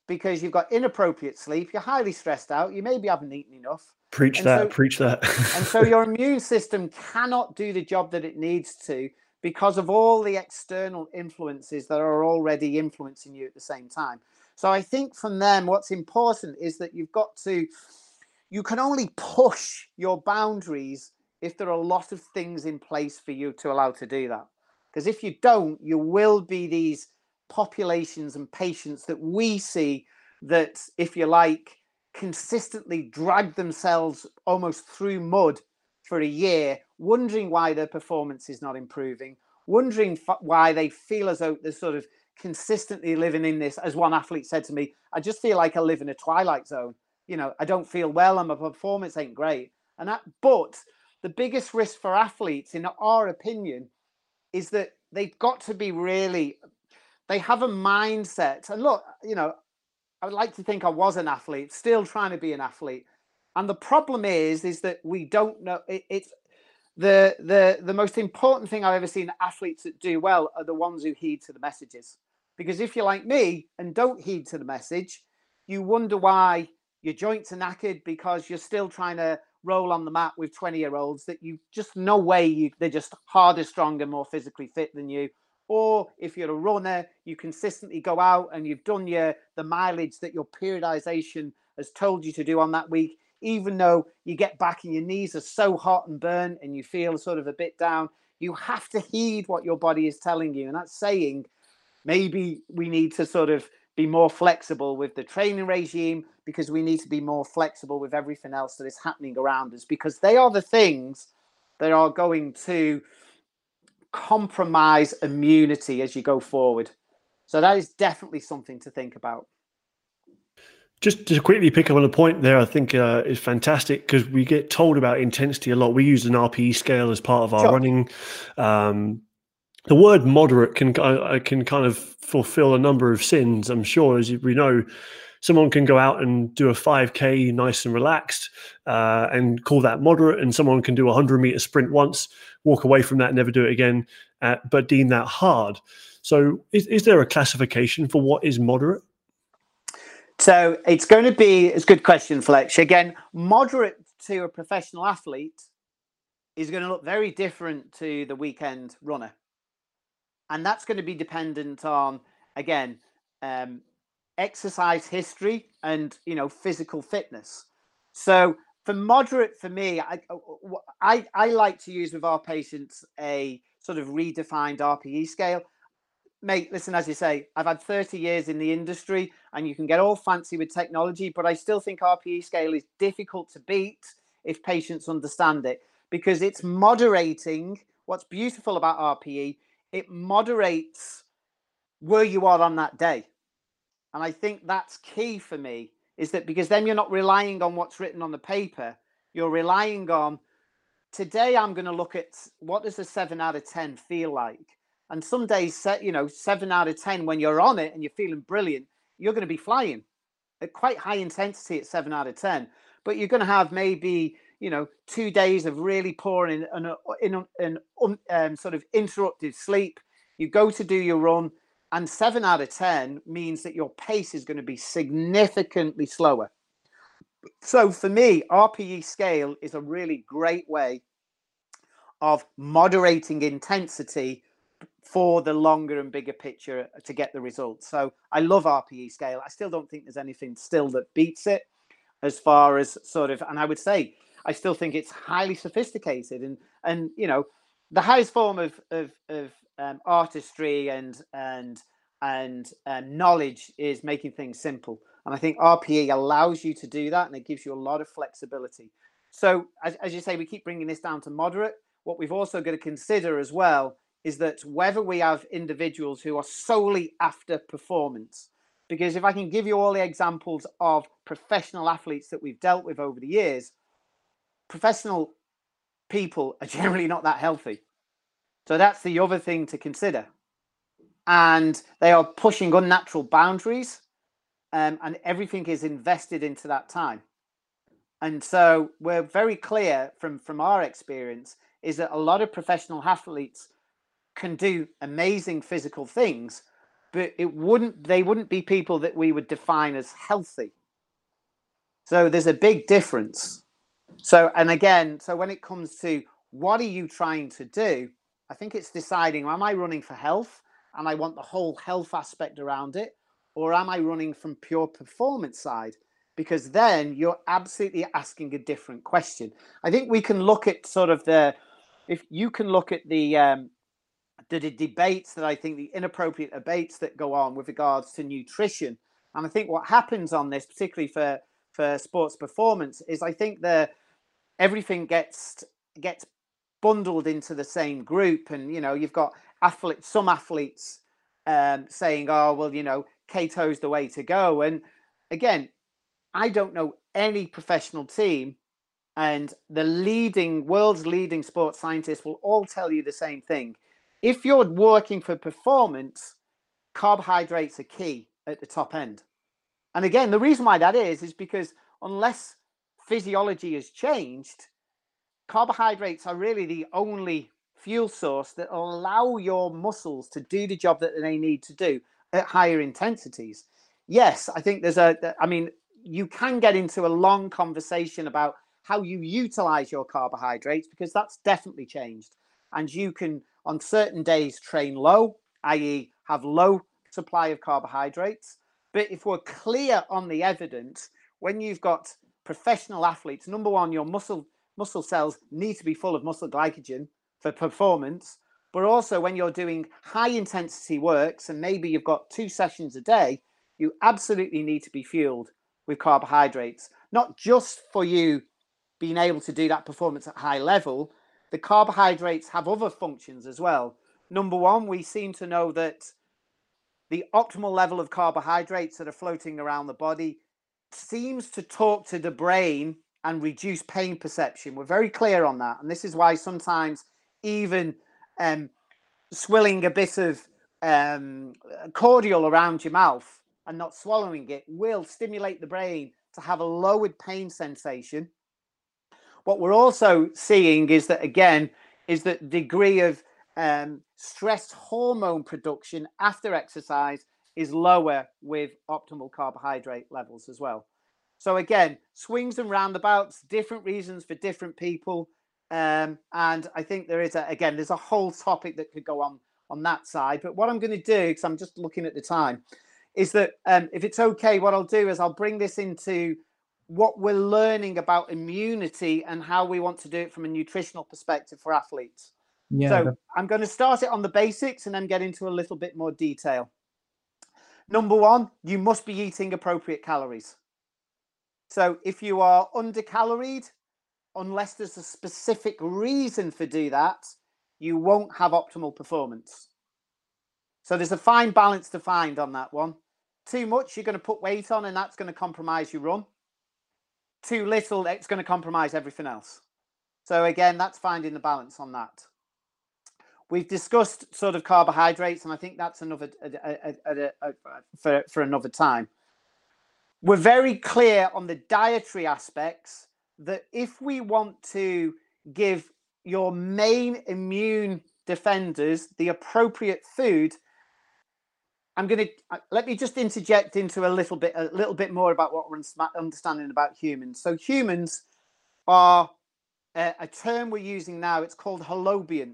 because you've got inappropriate sleep, you're highly stressed out, you maybe haven't eaten enough.
Preach
And
that,
so-
preach that.
And so your immune system cannot do the job that it needs to because of all the external influences that are already influencing you at the same time. So I think from them, what's important is that you've got to, you can only push your boundaries if there are a lot of things in place for you to allow to do that. Because if you don't, you will be these populations and patients that we see that, if you like, consistently drag themselves almost through mud for a year, wondering why their performance is not improving, wondering f- why they feel as though they're sort of consistently living in this. As one athlete said to me, I just feel like I live in a twilight zone. You know, I don't feel well and my performance ain't great. And that, but the biggest risk for athletes, in our opinion, is that they've got to be really, they have a mindset. And look, you know, I would like to think I was an athlete, still trying to be an athlete. And the problem is, is that we don't know. It, it's the the the most important thing I've ever seen athletes that do well are the ones who heed to the messages. Because if you're like me and don't heed to the message, you wonder why your joints are knackered because you're still trying to roll on the mat with 20 year olds that you just no way you they're just harder, stronger, more physically fit than you. Or if you're a runner, you consistently go out and you've done your the mileage that your periodization has told you to do on that week, even though you get back and your knees are so hot and burnt and you feel sort of a bit down, you have to heed what your body is telling you. And that's saying maybe we need to sort of be more flexible with the training regime because we need to be more flexible with everything else that is happening around us because they are the things that are going to compromise immunity as you go forward. So that is definitely something to think about.
Just to quickly pick up on a point there, I think uh, is fantastic because we get told about intensity a lot. We use an RPE scale as part of our
Sure.
running. Um, the word moderate can uh, can kind of fulfill a number of sins. I'm sure, as we know, someone can go out and do a 5k nice and relaxed uh, and call that moderate, and someone can do a 100 meter sprint once, walk away from that, never do it again, uh, but deem that hard. So, is, is there a classification for what is moderate?
So it's going to be it's a good question, Fletch. Again, moderate to a professional athlete is going to look very different to the weekend runner, and that's going to be dependent on again um, exercise history and you know physical fitness. So for moderate, for me, I, I I like to use with our patients a sort of redefined RPE scale mate, listen, as you say, I've had 30 years in the industry and you can get all fancy with technology, but I still think RPE scale is difficult to beat if patients understand it because it's moderating. What's beautiful about RPE, it moderates where you are on that day. And I think that's key for me is that because then you're not relying on what's written on the paper, you're relying on today I'm going to look at what does a 7 out of 10 feel like? And some days, you know, seven out of ten when you're on it and you're feeling brilliant, you're going to be flying at quite high intensity at seven out of ten. But you're going to have maybe you know two days of really poor and in, in, in, um, um, sort of interrupted sleep. You go to do your run, and seven out of ten means that your pace is going to be significantly slower. So for me, RPE scale is a really great way of moderating intensity for the longer and bigger picture to get the results. So I love RPE scale. I still don't think there's anything still that beats it as far as sort of, and I would say I still think it's highly sophisticated and and you know the highest form of of, of um, artistry and and and um, knowledge is making things simple. And I think RPE allows you to do that, and it gives you a lot of flexibility. So as, as you say, we keep bringing this down to moderate. What we've also got to consider as well is that whether we have individuals who are solely after performance, because if I can give you all the examples of professional athletes that we've dealt with over the years, professional people are generally not that healthy. So that's the other thing to consider. And they are pushing unnatural boundaries, um, and everything is invested into that time. And so we're very clear from, from our experience is that a lot of professional athletes can do amazing physical things, but it wouldn't they wouldn't be people that we would define as healthy. So there's a big difference. So and again, so when it comes to what are you trying to do, I think it's deciding am I running for health and I want the whole health aspect around it, or am I running from pure performance side? Because then you're absolutely asking a different question. I think we can look at sort of the if you can look at the um, the, the debates that I think the inappropriate debates that go on with regards to nutrition. And I think what happens on this, particularly for for sports performance, is I think that everything gets gets bundled into the same group, and you know you've got athletes, some athletes um, saying, "Oh, well, you know, keto's the way to go," and again, I don't know any professional team and the leading world's leading sports scientists will all tell you the same thing if you're working for performance, carbohydrates are key at the top end. And again, the reason why that is, is because unless physiology has changed, carbohydrates are really the only fuel source that allow your muscles to do the job that they need to do at higher intensities. Yes, I think there's a, I mean, you can get into a long conversation about how you utilize your carbohydrates because that's definitely changed. And you can on certain days train low, i.e., have low supply of carbohydrates. But if we're clear on the evidence, when you've got professional athletes, number one, your muscle muscle cells need to be full of muscle glycogen for performance. But also when you're doing high intensity works and maybe you've got two sessions a day, you absolutely need to be fueled with carbohydrates, not just for you being able to do that performance at high level, the carbohydrates have other functions as well. Number one, we seem to know that the optimal level of carbohydrates that are floating around the body seems to talk to the brain and reduce pain perception. We're very clear on that. And this is why sometimes even um, swilling a bit of um, cordial around your mouth and not swallowing it will stimulate the brain to have a lowered pain sensation what we're also seeing is that again is that degree of um, stress hormone production after exercise is lower with optimal carbohydrate levels as well. So again, swings and roundabouts, different reasons for different people, um, and I think there is a, again there's a whole topic that could go on on that side. But what I'm going to do, because I'm just looking at the time, is that um, if it's okay, what I'll do is I'll bring this into what we're learning about immunity and how we want to do it from a nutritional perspective for athletes. Yeah, so I'm going to start it on the basics and then get into a little bit more detail. Number one, you must be eating appropriate calories. So if you are undercaloried, unless there's a specific reason for do that, you won't have optimal performance. So there's a fine balance to find on that one. Too much, you're going to put weight on, and that's going to compromise your run too little, it's going to compromise everything else. So again, that's finding the balance on that. We've discussed sort of carbohydrates, and I think that's another a, a, a, for for another time. We're very clear on the dietary aspects that if we want to give your main immune defenders the appropriate food I'm going to uh, let me just interject into a little bit, a little bit more about what we're understanding about humans. So humans are a, a term we're using now. It's called holobiont,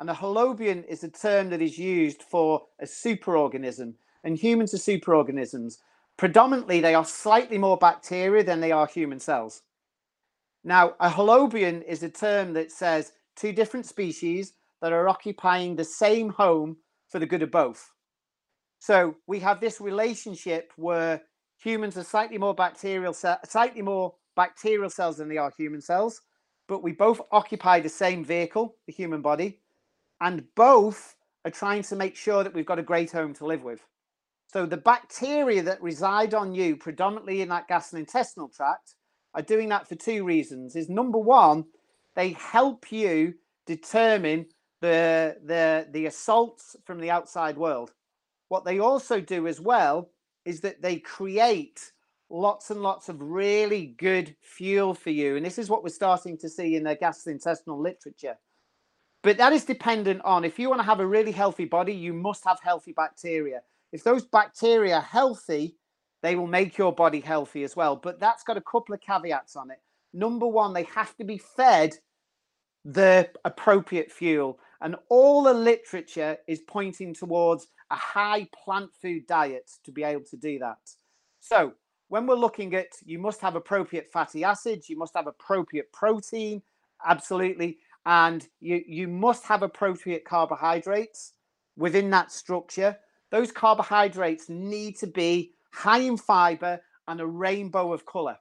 and a holobiont is a term that is used for a superorganism. And humans are superorganisms. Predominantly, they are slightly more bacteria than they are human cells. Now, a holobiont is a term that says two different species that are occupying the same home for the good of both. So we have this relationship where humans are slightly more bacterial, slightly more bacterial cells than they are human cells, but we both occupy the same vehicle, the human body, and both are trying to make sure that we've got a great home to live with. So the bacteria that reside on you, predominantly in that gastrointestinal tract, are doing that for two reasons. Is number one, they help you determine the the the assaults from the outside world. What they also do as well is that they create lots and lots of really good fuel for you. And this is what we're starting to see in the gastrointestinal literature. But that is dependent on if you want to have a really healthy body, you must have healthy bacteria. if those bacteria are healthy, they will make your body healthy as well. But that's got a couple of caveats on it. Number one, they have to be fed the appropriate fuel. And all the literature is pointing towards a high plant food diet to be able to do that. So, when we're looking at you must have appropriate fatty acids, you must have appropriate protein, absolutely, and you, you must have appropriate carbohydrates within that structure. Those carbohydrates need to be high in fiber and a rainbow of color.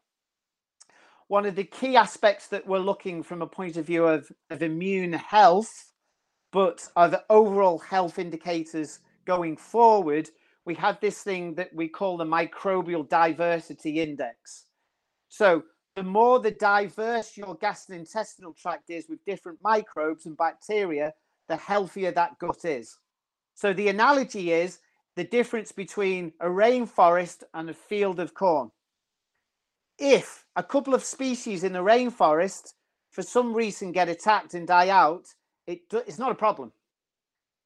One of the key aspects that we're looking from a point of view of, of immune health, but are the overall health indicators going forward, we have this thing that we call the microbial diversity index. So the more the diverse your gastrointestinal tract is with different microbes and bacteria, the healthier that gut is. So the analogy is the difference between a rainforest and a field of corn. If a couple of species in the rainforest for some reason get attacked and die out, it, it's not a problem.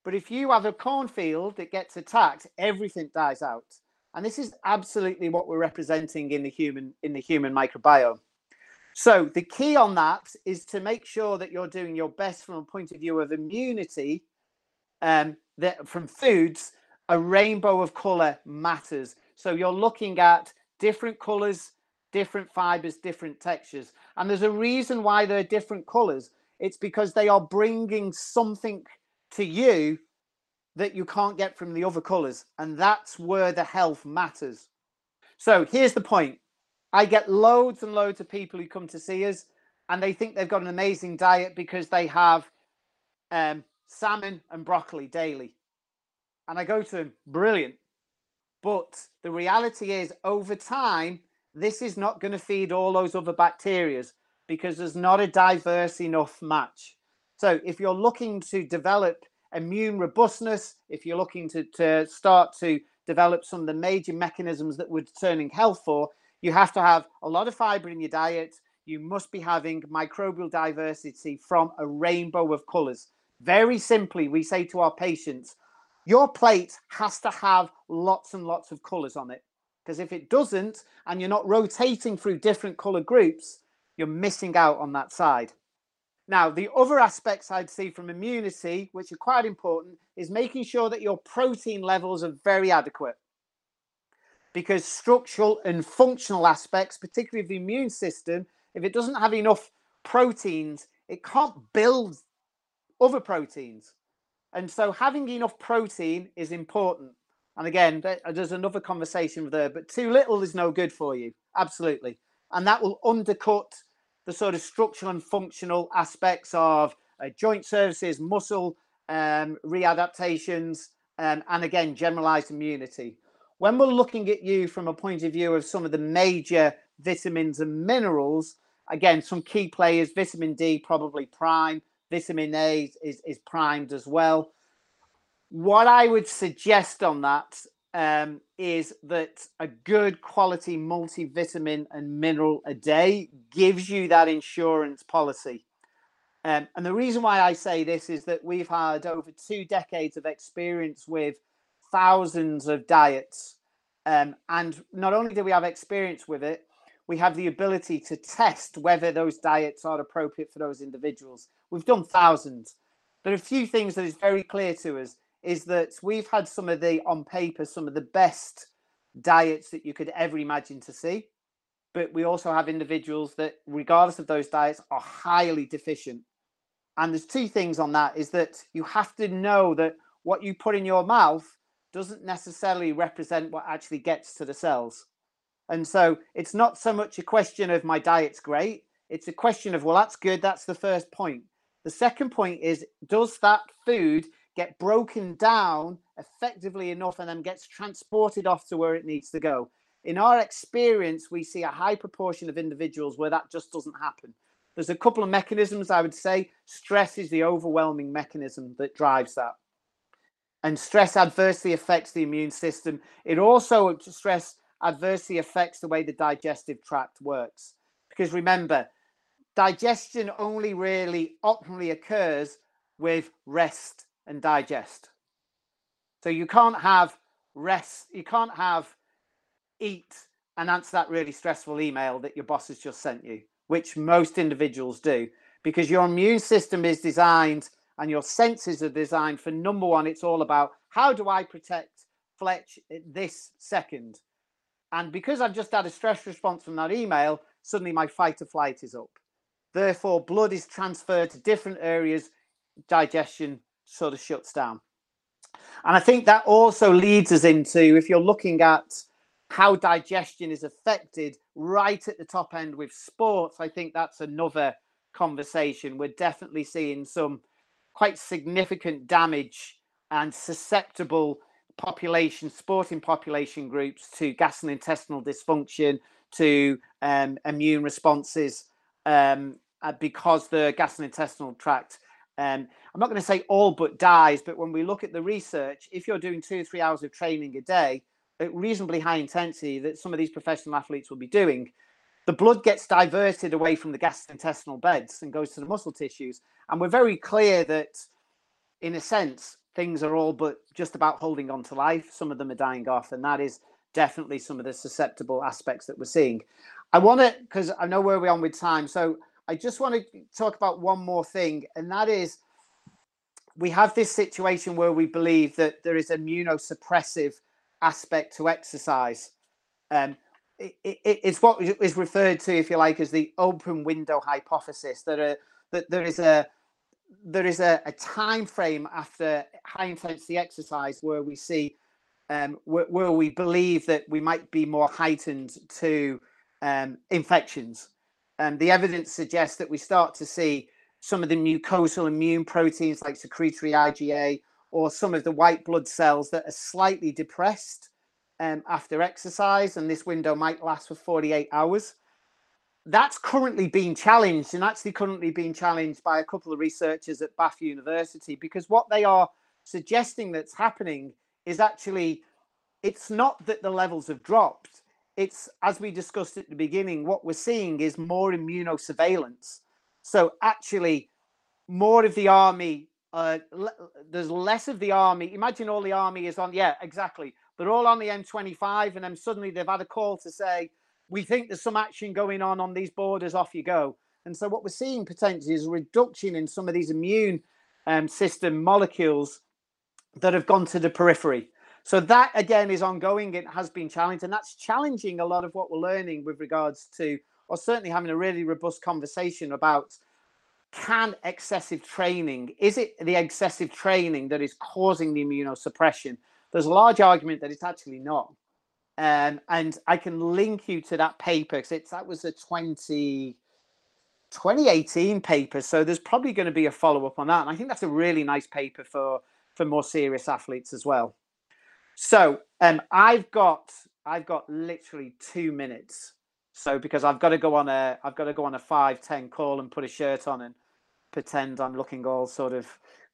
But if you have a cornfield that gets attacked, everything dies out. And this is absolutely what we're representing in the human in the human microbiome. So the key on that is to make sure that you're doing your best from a point of view of immunity um, that from foods, a rainbow of color matters. So you're looking at different colors, different fibers, different textures. And there's a reason why they're different colors. It's because they are bringing something to you that you can't get from the other colors. And that's where the health matters. So here's the point I get loads and loads of people who come to see us and they think they've got an amazing diet because they have um, salmon and broccoli daily. And I go to them, brilliant. But the reality is, over time, this is not going to feed all those other bacteria because there's not a diverse enough match. So if you're looking to develop immune robustness, if you're looking to, to start to develop some of the major mechanisms that we're determining health for, you have to have a lot of fiber in your diet. You must be having microbial diversity from a rainbow of colors. Very simply, we say to our patients, your plate has to have lots and lots of colors on it. Because if it doesn't, and you're not rotating through different color groups, you're missing out on that side. Now, the other aspects I'd see from immunity, which are quite important, is making sure that your protein levels are very adequate. Because structural and functional aspects, particularly of the immune system, if it doesn't have enough proteins, it can't build other proteins. And so having enough protein is important. And again, there's another conversation there, but too little is no good for you. Absolutely. And that will undercut the sort of structural and functional aspects of uh, joint services, muscle um, readaptations, um, and again, generalized immunity. When we're looking at you from a point of view of some of the major vitamins and minerals, again, some key players, vitamin D, probably prime, vitamin A is, is primed as well. What I would suggest on that um, is that a good quality multivitamin and mineral a day gives you that insurance policy. Um, and the reason why I say this is that we've had over two decades of experience with thousands of diets. Um, and not only do we have experience with it, we have the ability to test whether those diets are appropriate for those individuals. We've done thousands. There are a few things that is very clear to us is that we've had some of the on paper some of the best diets that you could ever imagine to see. But we also have individuals that regardless of those diets are highly deficient. And there's two things on that is that you have to know that what you put in your mouth doesn't necessarily represent what actually gets to the cells. And so it's not so much a question of my diet's great it's a question of well that's good that's the first point. The second point is does that food get broken down effectively enough and then gets transported off to where it needs to go. In our experience, we see a high proportion of individuals where that just doesn't happen. There's a couple of mechanisms I would say. Stress is the overwhelming mechanism that drives that. And stress adversely affects the immune system. It also, stress adversely affects the way the digestive tract works. Because remember, digestion only really optimally occurs with rest and digest. So you can't have rest. You can't have eat and answer that really stressful email that your boss has just sent you, which most individuals do, because your immune system is designed and your senses are designed for number one, it's all about how do I protect Fletch this second? And because I've just had a stress response from that email, suddenly my fight or flight is up. Therefore, blood is transferred to different areas, digestion sort of shuts down. And I think that also leads us into if you're looking at how digestion is affected right at the top end with sports, I think that's another conversation. We're definitely seeing some quite significant damage and susceptible population, sporting population groups to gastrointestinal dysfunction, to um, immune responses, um, uh, because the gastrointestinal tract, um, I'm not going to say all but dies, but when we look at the research, if you're doing two or three hours of training a day at reasonably high intensity that some of these professional athletes will be doing, the blood gets diverted away from the gastrointestinal beds and goes to the muscle tissues. And we're very clear that, in a sense, things are all but just about holding on to life. Some of them are dying off, and that is definitely some of the susceptible aspects that we're seeing. I want to, because I know where we're on with time. So I just want to talk about one more thing, and that is we have this situation where we believe that there is immunosuppressive aspect to exercise. Um, it, it, it's what is referred to, if you like, as the open window hypothesis. That, a, that there is a there is a, a time frame after high intensity exercise where we see um, where, where, we believe that we might be more heightened to um, infections. And the evidence suggests that we start to see some of the mucosal immune proteins like secretory IgA or some of the white blood cells that are slightly depressed um, after exercise. And this window might last for 48 hours that's currently being challenged and actually currently being challenged by a couple of researchers at Bath University because what they are suggesting that's happening is actually it's not that the levels have dropped it's as we discussed at the beginning what we're seeing is more immunosurveillance so actually more of the army uh, there's less of the army imagine all the army is on yeah exactly they're all on the m25 and then suddenly they've had a call to say we think there's some action going on on these borders, off you go. And so what we're seeing potentially is a reduction in some of these immune um, system molecules that have gone to the periphery. So that again is ongoing. It has been challenged, and that's challenging a lot of what we're learning with regards to, or certainly having a really robust conversation about can excessive training is it the excessive training that is causing the immunosuppression? There's a large argument that it's actually not. Um, and I can link you to that paper because it's that was a 20, 2018 paper. So there's probably going to be a follow up on that. And I think that's a really nice paper for for more serious athletes as well. So um, I've got I've got literally two minutes. So because I've got to go on a I've got to go on a five ten call and put a shirt on and pretend I'm looking all sort of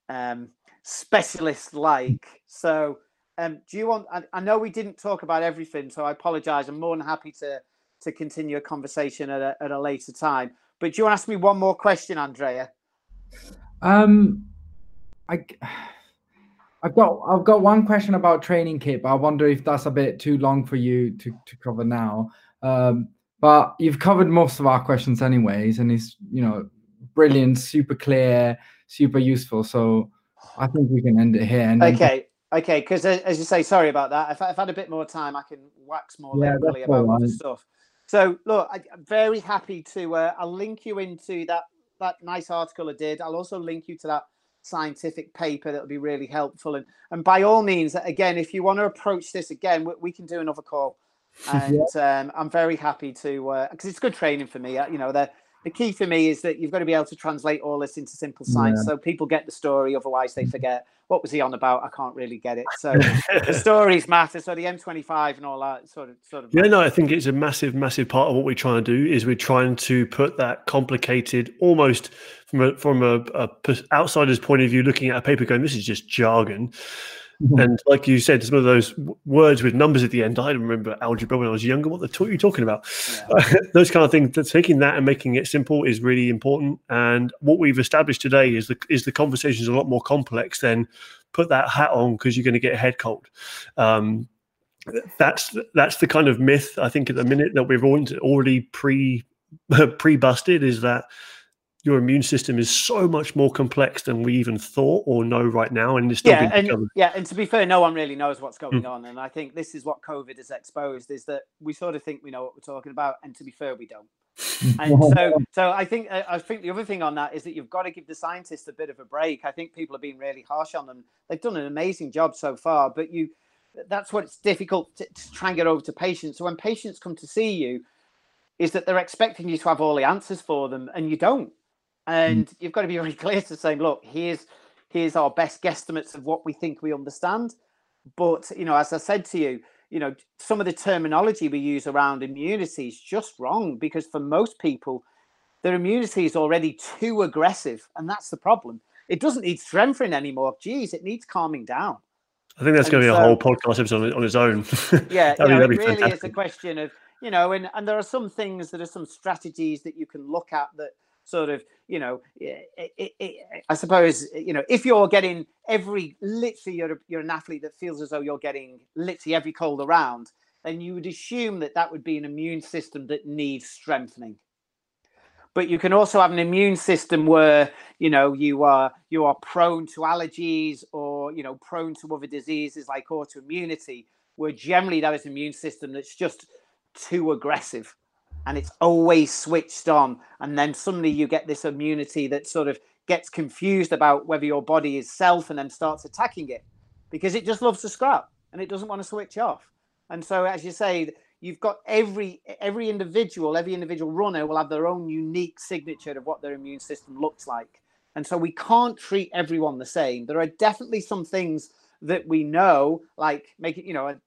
um, specialist like. So um, do you want? I, I, know we didn't talk about everything, so I apologise. I'm more than happy to to continue a conversation at a, at a later time. But do you want to ask me one more question, Andrea?
Um, I. I've got I've got one question about training kit, but I wonder if that's a bit too long for you to, to cover now. Um, but you've covered most of our questions anyways, and it's you know brilliant, super clear, super useful. So I think we can end it here. And
okay, Okay, because as you say, sorry about that. If, I, have had a bit more time, I can wax more yeah, locally about right. the stuff. So, look, I, am very happy to. Uh, I'll link you into that that nice article I did. I'll also link you to that scientific paper that'll be really helpful. And and by all means, again, if you want to approach this again, we, we can do another call. And yeah. um, I'm very happy to because uh, it's good training for me. Uh, you know, the the key for me is that you've got to be able to translate all this into simple science, yeah. so people get the story. Otherwise, they forget what was he on about? I can't really get it. So the stories matter. So the M25 and all that sort of sort of.
Yeah, no, I think it's a massive, massive part of what we're trying to do is we're trying to put that complicated, almost from a from a, a outsider's point of view, looking at a paper, going, "This is just jargon." Mm-hmm. And like you said, some of those words with numbers at the end, I remember algebra when I was younger. What the are you talking about? Yeah. those kind of things. Taking that and making it simple is really important. And what we've established today is the is the conversation is a lot more complex than put that hat on because you're going to get a head cold. Um, that's that's the kind of myth I think at the minute that we've already pre pre busted is that your immune system is so much more complex than we even thought or know right now, and it's still
yeah,
being
and,
discovered.
yeah. And to be fair, no one really knows what's going
Mm.
on, and I think this is what COVID has exposed: is that we sort of think we know what we're talking about, and to be fair, we don't. And so, so I think uh, I think the other thing on that is that you've got to give the scientists a bit of a break. I think people have been really harsh on them. They've done an amazing job so far, but you that's what it's difficult to, to try and get over to patients. So when patients come to see you, is that they're expecting you to have all the answers for them, and you don't. Mm. And you've got to be very clear to say, look, here's here's our best guesstimates of what we think we understand. But you know, as I said to you, you know, some of the terminology we use around immunity is just wrong because for most people, their immunity is already too aggressive, and that's the problem. It doesn't need strengthening anymore. Geez, it needs calming down.
I think that's
and
going to be a whole podcast episode on, its own.
Yeah, you know, it really is a question of you know, and and there are some things that are some strategies that you can look at that sort of you know, it, it, it, I suppose eh, you know if you're getting every literally you're you're an athlete that feels as though you're getting literally every cold around, then you would assume that that would be an immune system that needs strengthening. But you can also have an immune system where you know you are you are prone to allergies or you know prone to other diseases like autoimmunity where generally that is an immune system that's just too aggressive and it's always switched on and then suddenly you get this immunity that sort of gets confused about whether your body is self and then starts attacking it because it just loves to scrap and it doesn't want to switch off. And so as you say you've got every every individual every individual runner will have their own unique signature of what their immune system looks like. And so we can't treat everyone the same. There are definitely some things that we know like make it you know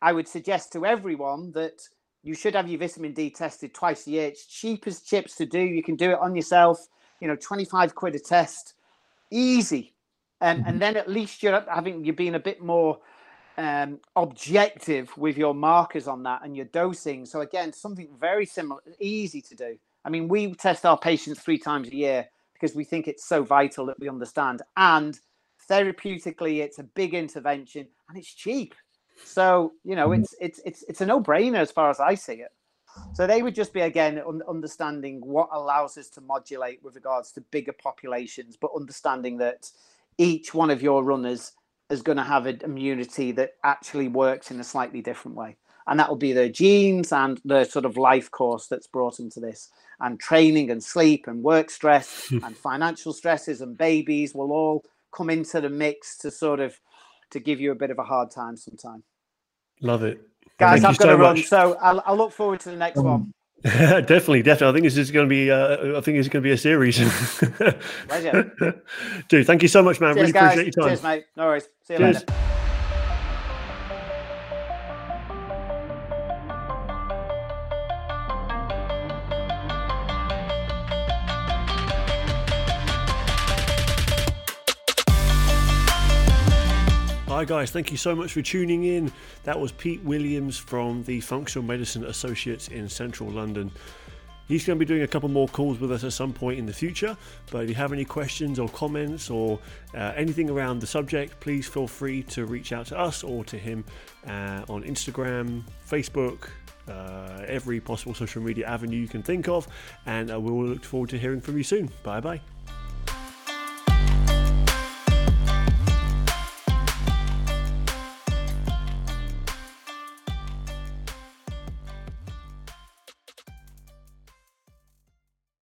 I would suggest to everyone that you should have your vitamin D tested twice a year. It's cheap as chips to do. You can do it on yourself. You know, 25 quid a test, easy. And and then at least you're having you're being a bit more um, objective with your markers on that and your dosing. So again, something very similar, easy to do. I mean, we test our patients three times a year because we think it's so vital that we understand. And therapeutically, it's a big intervention and it's cheap. So you know, mm-hmm. it's it's it's it's a no-brainer as far as I see it. So they would just be again un- understanding what allows us to modulate with regards to bigger populations, but understanding that each one of your runners is going to have an immunity that actually works in a slightly different way, and that will be their genes and the sort of life course that's brought into this, and training and sleep and work stress and financial stresses and babies will all come into the mix to sort of to give you a bit of a hard time sometime.
Love it.
Guys,
Thank
I've got to run,
much.
so I'll, I'll look forward to the next one.
definitely, definitely. I think this is going to be. Uh, I think it's going to be a series.
Pleasure.
Dude, thank you so much, man.
Cheers,
really
guys.
appreciate your time.
Cheers, mate. No worries. See you
Cheers.
later.
Hi, guys. Thank you so much for tuning in. That was Pete Williams from the Functional Medicine Associates in Central London. He's going to be doing a couple more calls with us at some point in the future. But if you have any questions or comments or uh, anything around the subject, please feel free to reach out to us or to him uh, on Instagram, Facebook, uh, every possible social media avenue you can think of. And uh, we will look forward to hearing from you soon. Bye bye.